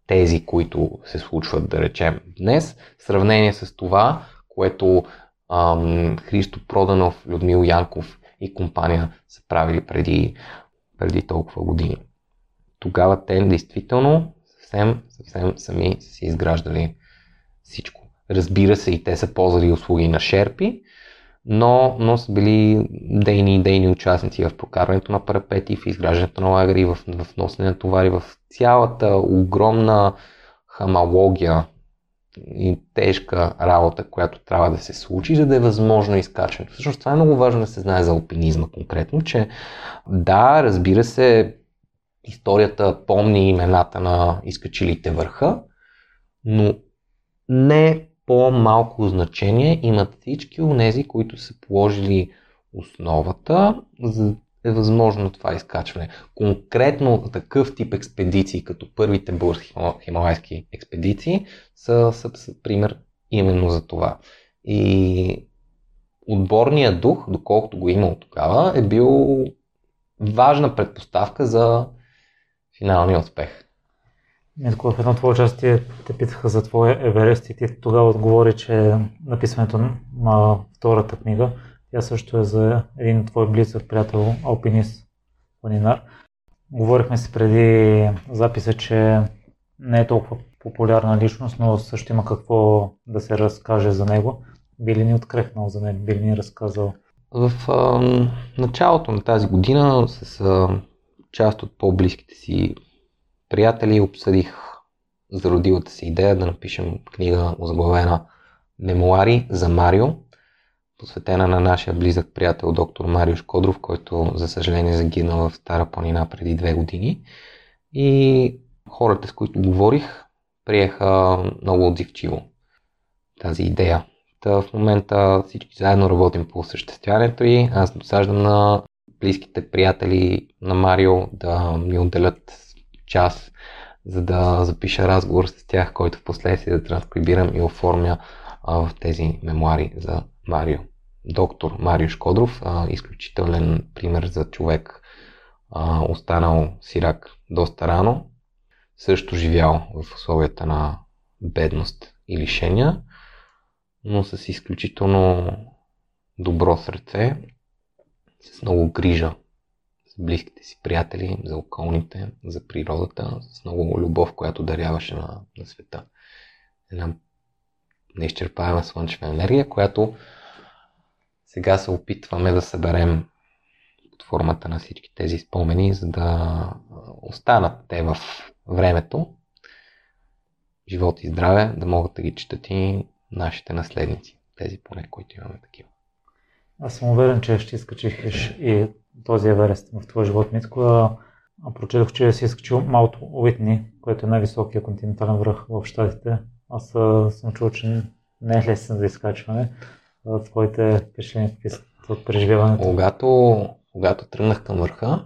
Тези, които се случват, да речем, днес, в сравнение с това, което ам, Христо Проданов, Людмил Янков и компания са правили преди, преди толкова години. Тогава те действително съвсем, съвсем сами са си изграждали всичко. Разбира се, и те са ползвали услуги на шерпи, но, но са били дейни и дейни участници в прокарването на парапети, в изграждането на лагери, в, в носене на товари, в цялата огромна хамалогия и тежка работа, която трябва да се случи, за да е възможно изкачването. Всъщност това е много важно да се знае за алпинизма конкретно, че да, разбира се, историята помни имената на изкачилите върха, но не по-малко значение имат всички от тези, които са положили основата, за е възможно това изкачване. Конкретно такъв тип експедиции, като първите български хималайски експедиции, са, са, са пример именно за това. И отборният дух, доколкото го е имал тогава, е бил важна предпоставка за финалния успех. Митко, в едно твое участие те питаха за твоя Еверест и ти тогава отговори, че написването на втората книга, тя също е за един твой близък приятел, алпинист, планинар. Говорихме си преди записа, че не е толкова популярна личност, но също има какво да се разкаже за него. Би ли ни открехнал за него? Би ли ни разказал? В а, началото на тази година с а, част от по-близките си приятели обсъдих зародилата се идея да напишем книга озаглавена Мемуари за Марио, посветена на нашия близък приятел доктор Марио Шкодров, който за съжаление загина в Стара планина преди две години. И хората, с които говорих, приеха много отзивчиво тази идея. Та в момента всички заедно работим по осъществяването и аз досаждам на близките приятели на Марио да ми отделят час, за да запиша разговор с тях, който в последствие да транскрибирам и оформя в тези мемуари за Марио. Доктор Марио Шкодров, а, изключителен пример за човек, а, останал сирак доста рано, също живял в условията на бедност и лишения, но с изключително добро сърце, с много грижа близките си приятели, за околните, за природата, с много любов, която даряваше на, на света. Една неизчерпаема слънчева енергия, която сега се опитваме да съберем под формата на всички тези спомени, за да останат те в времето, живот и здраве, да могат да ги четат и нашите наследници, тези поне, които имаме такива. Аз съм уверен, че ще изкачих и този Еверест в твоя живот, Митко. Прочетох, че си изкачил Маут Уитни, което е най-високия континентален връх в Штатите. Аз съм чул, че не е лесен за изкачване. Твоите впечатления от преживяването? Когато, когато тръгнах към върха,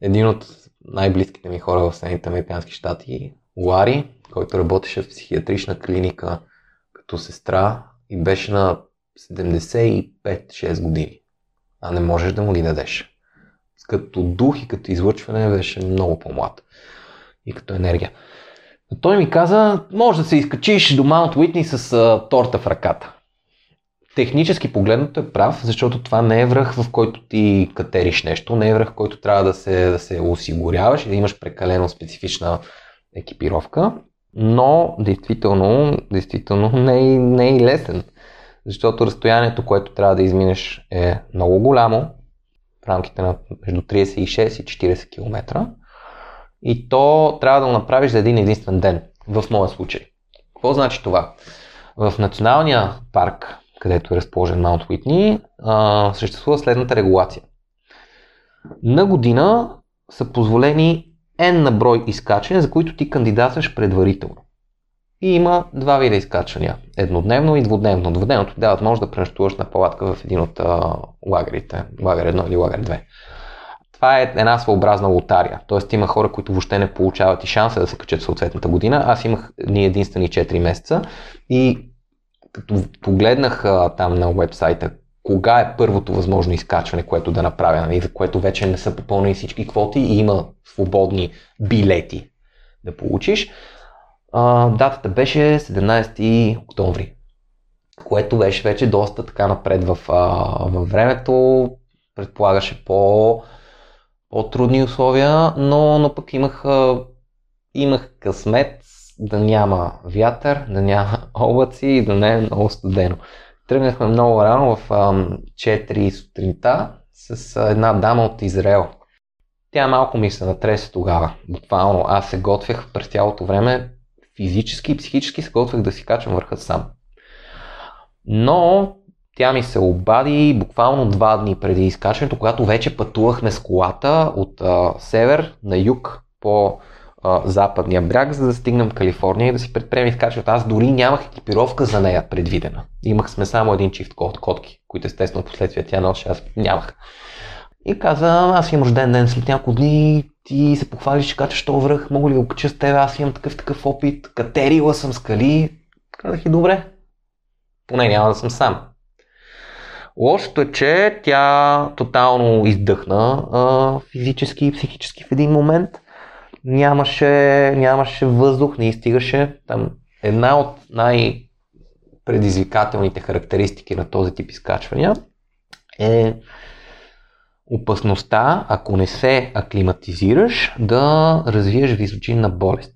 един от най-близките ми хора в Съединените Американски щати, Лари, който работеше в психиатрична клиника като сестра и беше на 75-6 години. А не можеш да му ги дадеш. Като дух и като излъчване беше много по-млад. И като енергия. Но той ми каза, може да се изкачиш до Маунт Уитни с а, торта в ръката. Технически погледнато е прав, защото това не е връх, в който ти катериш нещо, не е връх, в който трябва да се, да се осигуряваш и да имаш прекалено специфична екипировка, но действително, действително не, е, не е лесен, защото разстоянието, което трябва да изминеш е много голямо, в рамките на между 36 и 40 км и то трябва да го направиш за един единствен ден, в моя случай. Какво значи това? В националния парк където е разположен Маунт Уитни, съществува следната регулация. На година са позволени N на брой изкачвания, за които ти кандидатстваш предварително. И има два вида изкачвания. Еднодневно и двудневно. Двудневното ти дават може да пренощуваш на палатка в един от а, лагерите. Лагер 1 или лагер 2. Това е една своеобразна лотария. Тоест има хора, които въобще не получават и шанса да се качат съответната година. Аз имах ни единствени 4 месеца и като погледнах а, там на вебсайта кога е първото възможно изкачване, което да направя, нали, за което вече не са попълнени всички квоти и има свободни билети да получиш. А, датата беше 17 октомври, което беше вече доста така напред в, а, във времето, предполагаше по, по-трудни условия, но, но пък имах, а, имах късмет да няма вятър, да няма облаци и да не е много студено. Тръгнахме много рано в 4 сутринта с една дама от Израел. Тя малко ми се натресе тогава. Буквално аз се готвях през цялото време физически и психически се готвях да си качвам върха сам. Но тя ми се обади буквално два дни преди изкачването, когато вече пътувахме с колата от а, север на юг по а, западния бряг, за да стигнем Калифорния и да си предприемем изкачването. Аз дори нямах екипировка за нея предвидена. Имах сме само един чифт код, котки, които естествено последствие тя носи, аз нямах. И каза, аз имам рожден ден след няколко дни, ти се похвалиш, че качаш този връх, мога ли го кача с теб, аз имам такъв такъв опит, катерила съм скали. Казах и добре, поне няма да съм сам. Лошото е, че тя тотално издъхна а, физически и психически в един момент – нямаше, нямаше въздух, не изстигаше. Там една от най-предизвикателните характеристики на този тип изкачвания е опасността, ако не се аклиматизираш, да развиеш височинна болест.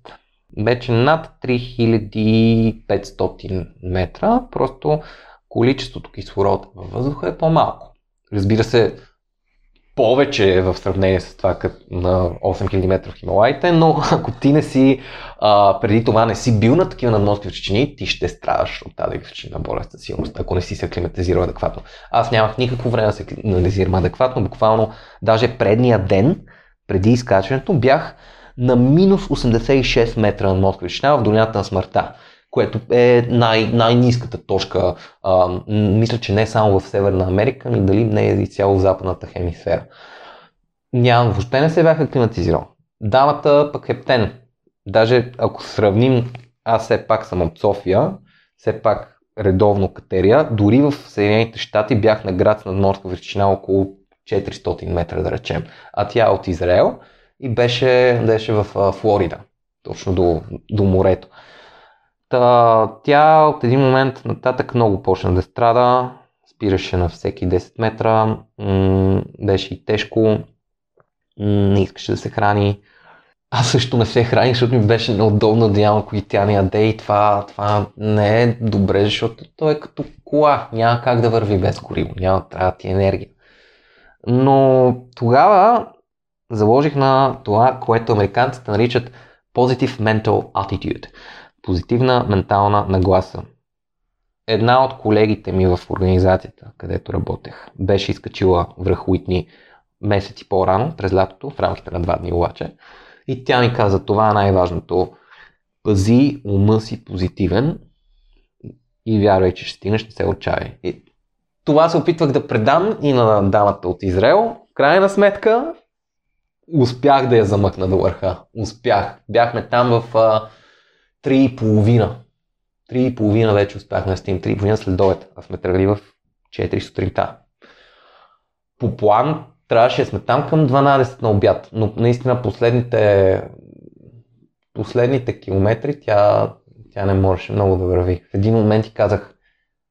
Вече над 3500 метра, просто количеството кислород във въздуха е по-малко. Разбира се, повече в сравнение с това на 8000 метра в Хималайте, но ако ти не си, а, преди това не си бил на такива надморски височини, ти ще страдаш от тази височина болест със сигурност, ако не си се аклиматизирал адекватно. Аз нямах никакво време да се аклиматизирам адекватно, буквално даже предния ден, преди изкачването, бях на минус 86 метра надморска височина в долината на смъртта което е най- най-низката точка, а, мисля, че не само в Северна Америка, но дали не е и цяло в западната хемисфера. Нямам, въобще не се бях аклиматизирал. Дамата пък е птен. Даже ако сравним, аз все пак съм от София, все пак редовно катерия, дори в Съединените щати бях на град с надморска височина около 400 метра, да речем. А тя е от Израел и беше, беше в Флорида, точно до, до морето. Та, тя от един момент нататък много почна да страда, спираше на всеки 10 метра, м- беше и тежко, м- не искаше да се храни. Аз също не се храних, защото ми беше неудобно да ям, ако тя не яде и това, това не е добре, защото той е като кола, няма как да върви без гориво, няма, трябва ти енергия. Но тогава заложих на това, което американците наричат Positive Mental Attitude позитивна ментална нагласа. Една от колегите ми в организацията, където работех, беше изкачила връх Уитни месеци по-рано, през лятото, в рамките на два дни обаче. И тя ми каза, това е най-важното. Пази ума си позитивен и вярвай, че ще стигнеш, не се отчаяй. И това се опитвах да предам и на дамата от Израел. В крайна сметка успях да я замъкна до върха. Успях. Бяхме там в Три и половина. Три и половина вече успяхме да стигнем. Три и половина след обед. А сме тръгли в 4 сутринта. По план трябваше да сме там към 12 на обяд, но наистина последните, последните километри тя, тя не можеше много да върви. В един момент ти казах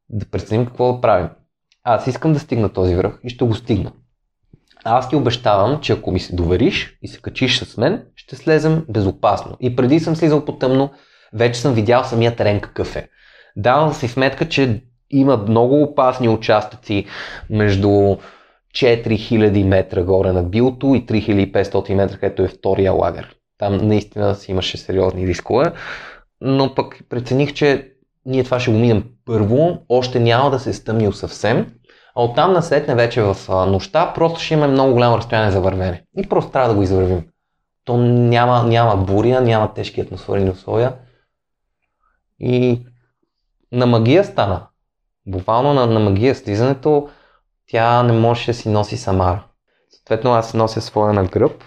да преценим какво да правим. Аз искам да стигна този връх и ще го стигна. Аз ти обещавам, че ако ми се довериш и се качиш с мен, ще слезем безопасно. И преди съм слизал по тъмно, вече съм видял самия терен какъв е. Давам си сметка, че има много опасни участъци между 4000 метра горе на билото и 3500 метра, където е втория лагер. Там наистина си имаше сериозни рискове, но пък прецених, че ние това ще го минем първо, още няма да се е стъмнил съвсем, а оттам насетне вече в нощта просто ще имаме много голямо разстояние за вървене. И просто трябва да го извървим. То няма, няма буря, няма тежки атмосферни условия. И на магия стана. Буквално на, на магия слизането тя не можеше да си носи самара. Съответно аз нося своя на гръб,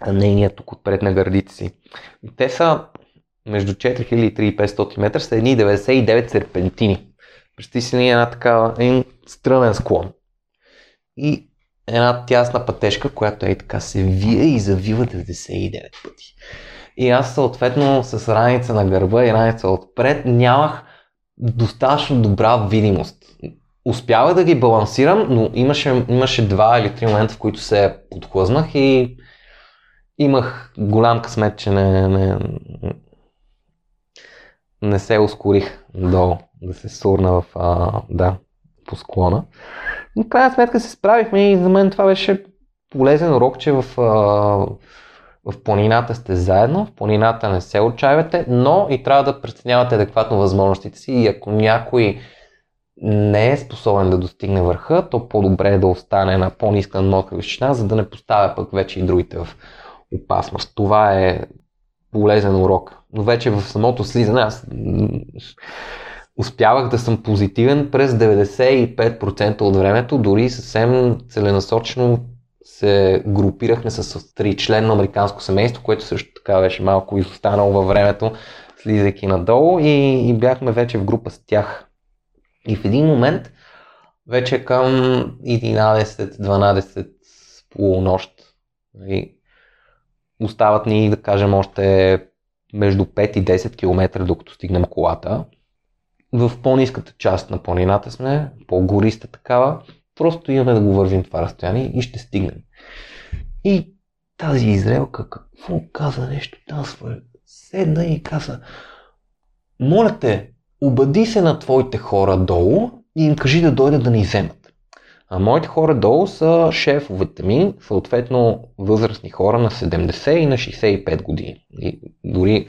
а нейният тук отпред на гърдите си. Те са между 4000 и 3500 метра, са едни 99 серпентини. Представи си една такава, един стръмен склон. И една тясна пътешка, която е така се вие и завива 99 пъти. И аз съответно с раница на гърба и раница отпред нямах достатъчно добра видимост. Успявах да ги балансирам, но имаше, имаше два или три момента, в които се подхлъзнах и имах голям късмет, че не, не, не се ускорих долу, да се сурна в, а, да, по склона. Но в крайна сметка се справихме и за мен това беше полезен урок, че в, а, в планината сте заедно, в планината не се отчаивате, но и трябва да преценявате адекватно възможностите си и ако някой не е способен да достигне върха, то по-добре е да остане на по-ниска надморска височина, за да не поставя пък вече и другите в опасност. Това е полезен урок. Но вече в самото слизане аз успявах да съм позитивен през 95% от времето, дори съвсем целенасочено се групирахме с три член на американско семейство, което също така беше малко изостанало във времето, слизайки надолу и, и бяхме вече в група с тях. И в един момент, вече към 11-12 полунощ, нали, остават ни, да кажем, още между 5 и 10 км, докато стигнем колата. В по-низката част на планината сме, по-гориста такава, просто имаме да го вървим това разстояние и ще стигнем. И тази израелка какво каза нещо там свое? Седна и каза, моля те, обади се на твоите хора долу и им кажи да дойдат да ни вземат. А моите хора долу са шефовете ми, съответно възрастни хора на 70 и на 65 години. И дори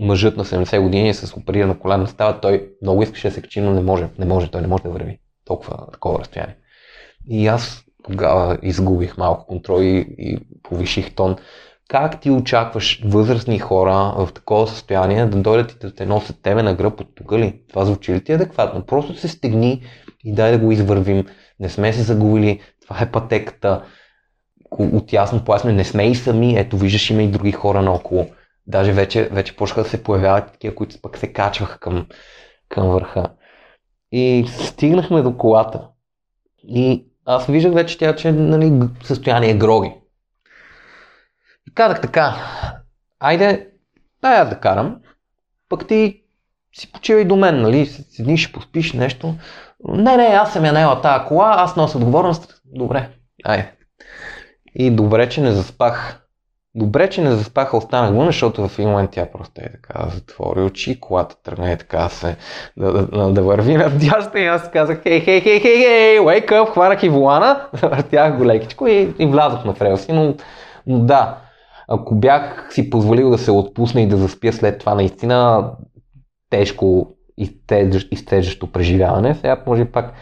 мъжът на 70 години е с оперирана коляна става, той много искаше да се качи, но не може, не може, той не може да върви толкова такова разстояние. И аз тогава изгубих малко контрол и, и повиших тон. Как ти очакваш възрастни хора в такова състояние да дойдат и да те носят тебе на гръб от тук ли? Това звучи ли ти адекватно? Просто се стегни и дай да го извървим. Не сме се загубили. Това е пътеката. От ясно поясне, не сме и сами. Ето, виждаш, има и други хора наоколо. Даже вече, вече почнаха да се появяват такива, които пък се качваха към, към върха. И стигнахме до колата. И аз виждах вече тя, че нали, състояние гроги. И казах така, айде, дай аз да карам, пък ти си почивай до мен, нали, седни, ще поспиш нещо. Не, не, аз съм я наела тази кола, аз нося отговорност. Добре, айде. И добре, че не заспах. Добре, че не заспаха, останах вън, защото в един момент тя просто е така, затвори очи, колата тръгна и така се да, да, да, да върви дясно и аз казах, хей, хей, хей, хей, хей, wake up, хванах и волана, въртях го лекичко и, и влязох на фрелси, но, но да, ако бях си позволил да се отпусна и да заспя след това наистина тежко изтежащо преживяване, сега може пак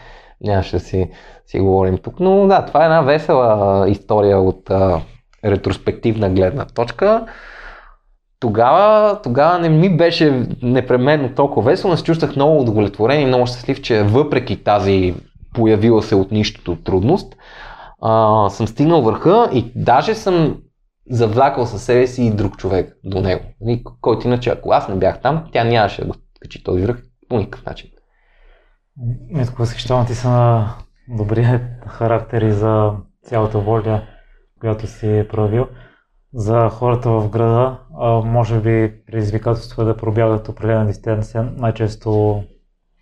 нямаше да си, си говорим тук, но да, това е една весела история от ретроспективна гледна точка, тогава, тогава не ми беше непременно толкова весело, но се чувствах много удовлетворен и много щастлив, че въпреки тази появила се от нищото трудност, а, съм стигнал върха и даже съм завлякал със себе си и друг човек до него. Нали, който иначе, ако аз не бях там, тя нямаше да го качи този връх по никакъв начин. Митко, възхищавам ти са на добрия характер и за цялата воля която си проявил. За хората в града, може би предизвикателство е да пробягат определена дистанция, най-често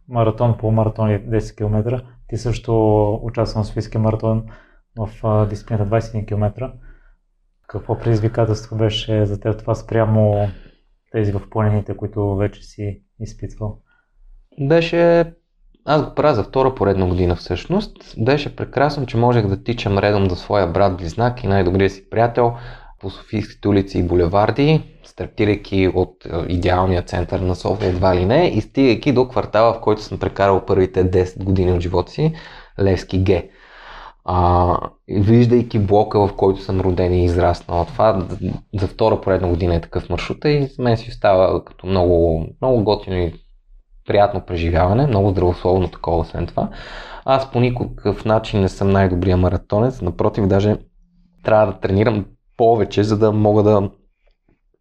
маратон по маратон 10 км. Ти също участвам в Софийския маратон в дисциплината 21 км. Какво предизвикателство беше за теб това спрямо тези в планините, които вече си изпитвал? Беше аз го правя за втора поредна година всъщност. Беше прекрасно, че можех да тичам редом до своя брат Близнак и най-добрия си приятел по Софийските улици и булеварди, стартирайки от е, идеалния център на София едва ли не и стигайки до квартала, в който съм прекарал първите 10 години от живота си, Левски Г. А, виждайки блока, в който съм роден и израснал. Това за втора поредна година е такъв маршрут и за мен си остава като много, много готино и приятно преживяване, много здравословно такова освен това. Аз по никакъв начин не съм най-добрия маратонец, напротив, даже трябва да тренирам повече, за да мога да,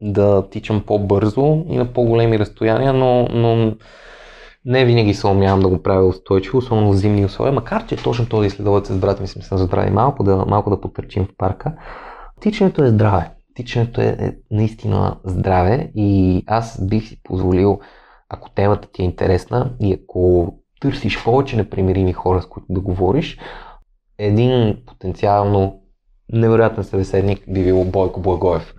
да тичам по-бързо и на по-големи разстояния, но, но не винаги се умявам да го правя устойчиво, особено в зимни условия, макар че точно този следовец с брата ми сме се забрали малко да, малко да потърчим в парка. Тичането е здраве. Тичането е, е наистина здраве и аз бих си позволил ако темата ти е интересна и ако търсиш повече непримирими хора, с които да говориш, един потенциално невероятен събеседник би бил Бойко Благоев,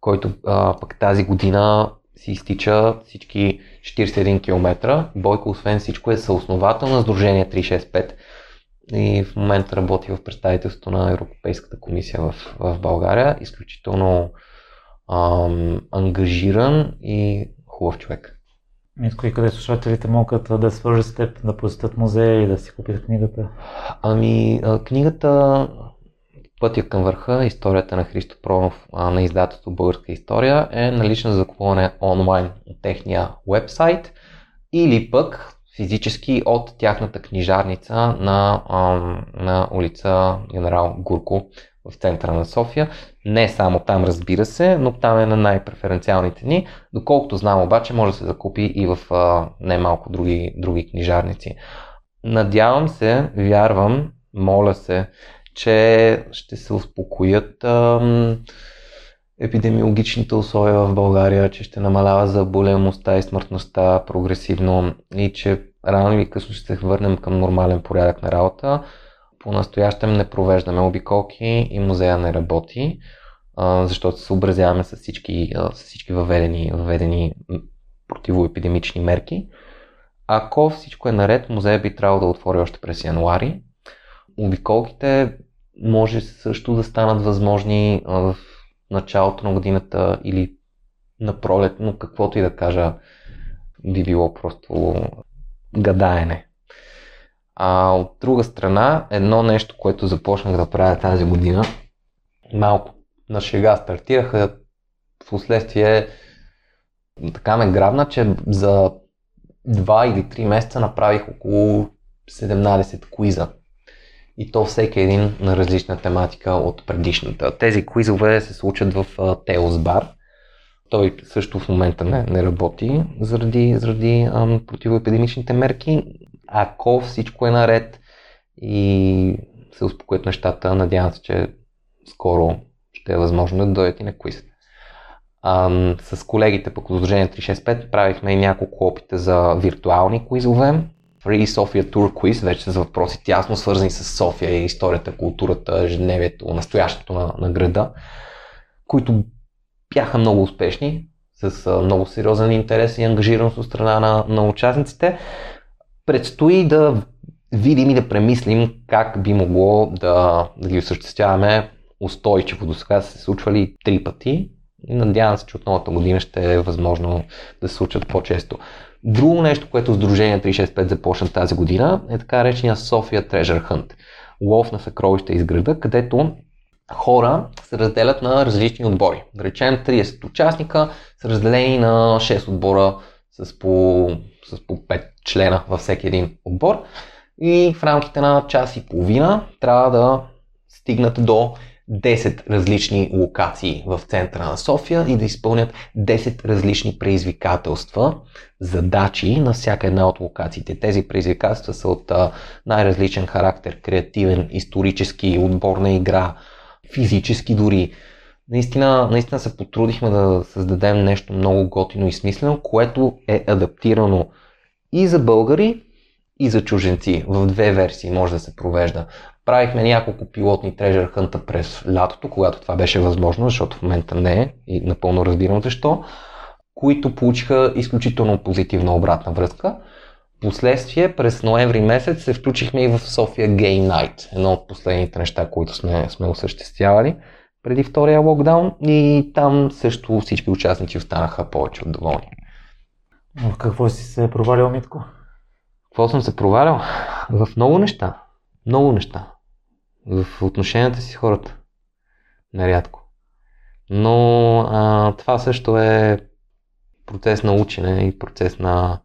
който а, пък тази година си изтича всички 41 км. Бойко, освен всичко, е съосновател на Сдружение 365 и в момента работи в представителството на Европейската комисия в, в България. Изключително ам, ангажиран и хубав човек. Митко, и къде слушателите могат да свържат с теб, да посетят музея и да си купят книгата? Ами, книгата Пътя към върха, историята на Христо Пронов на издателство Българска история е налична за закупуване онлайн от техния вебсайт или пък физически от тяхната книжарница на, на улица Генерал Гурко в центъра на София. Не само там, разбира се, но там е на най-преференциалните ни. Доколкото знам обаче, може да се закупи и в а, немалко други, други книжарници. Надявам се, вярвам, моля се, че ще се успокоят ам, епидемиологичните условия в България, че ще намалява заболемостта и смъртността прогресивно и че рано или късно ще се върнем към нормален порядък на работа. По-настоящем не провеждаме обиколки и музея не работи, защото се съобразяваме с всички, с всички въведени, въведени противоепидемични мерки. Ако всичко е наред, музея би трябвало да отвори още през януари. обиколките може също да станат възможни в началото на годината или на пролет, но каквото и да кажа, би било просто гадаене. А от друга страна, едно нещо, което започнах да правя тази година, малко на шега стартираха, в последствие така ме грабна, че за 2 или 3 месеца направих около 17 куиза. И то всеки един на различна тематика от предишната. Тези куизове се случат в Теос Bar. Той също в момента не, не работи заради, заради ам, противоепидемичните мерки. Ако всичко е наред и се успокоят нещата, надявам се, че скоро ще е възможно да дойдете на квиз. Ам, с колегите по Сдружение 365 правихме няколко опита за виртуални квизове. Free Sofia Tour Quiz, вече с въпроси тясно свързани с София и историята, културата, ежедневието, настоящето на, на града, които бяха много успешни, с а, много сериозен интерес и ангажираност от страна на, на участниците. Предстои да видим и да премислим как би могло да, да ги осъществяваме устойчиво. До сега са се случвали три пъти надявам се, че от новата година ще е възможно да се случат по-често. Друго нещо, което Сдружение 365 започна тази година е така речения София Treasure Hunt. Лов на съкровища из града, където хора се разделят на различни отбори. Да речем 30 участника са разделени на 6 отбора с по, с по 5 члена във всеки един отбор и в рамките на час и половина трябва да стигнат до 10 различни локации в центъра на София и да изпълнят 10 различни предизвикателства, задачи на всяка една от локациите. Тези предизвикателства са от най-различен характер, креативен, исторически, отборна игра, физически дори. Наистина, наистина се потрудихме да създадем нещо много готино и смислено, което е адаптирано и за българи, и за чуженци. В две версии може да се провежда. Правихме няколко пилотни трежер хънта през лятото, когато това беше възможно, защото в момента не е и напълно разбирам защо, които получиха изключително позитивна обратна връзка. Последствие през ноември месец се включихме и в София Game Night, едно от последните неща, които сме, сме осъществявали преди втория локдаун и там също всички участници останаха повече от доволни. Какво си се провалил, Митко? Какво съм се провалял? В много неща. Много неща. В отношенията си с хората. Нарядко. Но а, това също е процес на учене и процес на,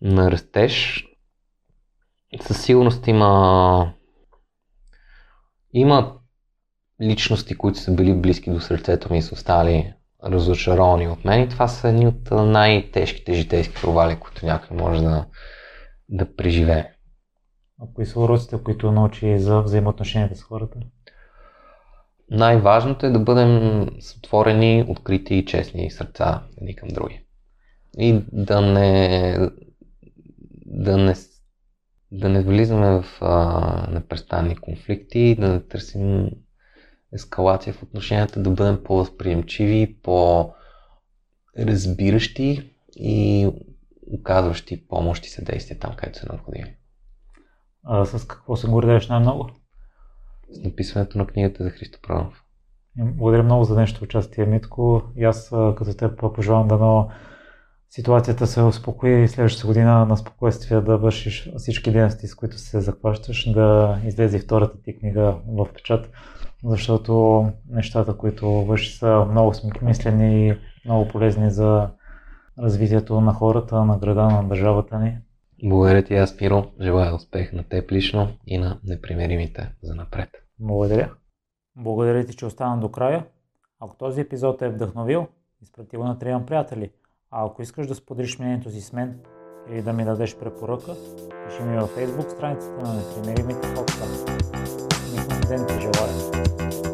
на растеж. Със сигурност има има личности, които са били близки до сърцето ми и са остали разочаровани от мен и това са едни от най-тежките житейски провали, които някой може да, да преживее. Кои са уроците, които научи за взаимоотношенията с хората? Най-важното е да бъдем отворени, открити и честни сърца едни към други. И да не, да не, да не влизаме в а, непрестанни конфликти, да не търсим ескалация в отношенията, да бъдем по-възприемчиви, по-разбиращи и оказващи помощ и съдействие там, където са необходими. А с какво се гордееш най-много? С написването на книгата за Христо Пранов. Благодаря много за днешното участие, Митко. И аз като теб пожелавам да но ситуацията се успокои и следващата година на спокойствие да вършиш всички дейности, с които се захващаш, да излезе втората ти книга в печат, защото нещата, които вършиш са много смислени и много полезни за развитието на хората, на града, на държавата ни. Благодаря ти, аз, Миро. Желая успех на теб лично и на непримиримите за напред. Благодаря. Благодаря ти, че остана до края. Ако този епизод е вдъхновил, изпрати го на трима приятели. А ако искаш да споделиш мнението си с мен или да ми дадеш препоръка, пиши ми във Facebook страницата на Непримиримите подкаст. Мисля, ден ти желая.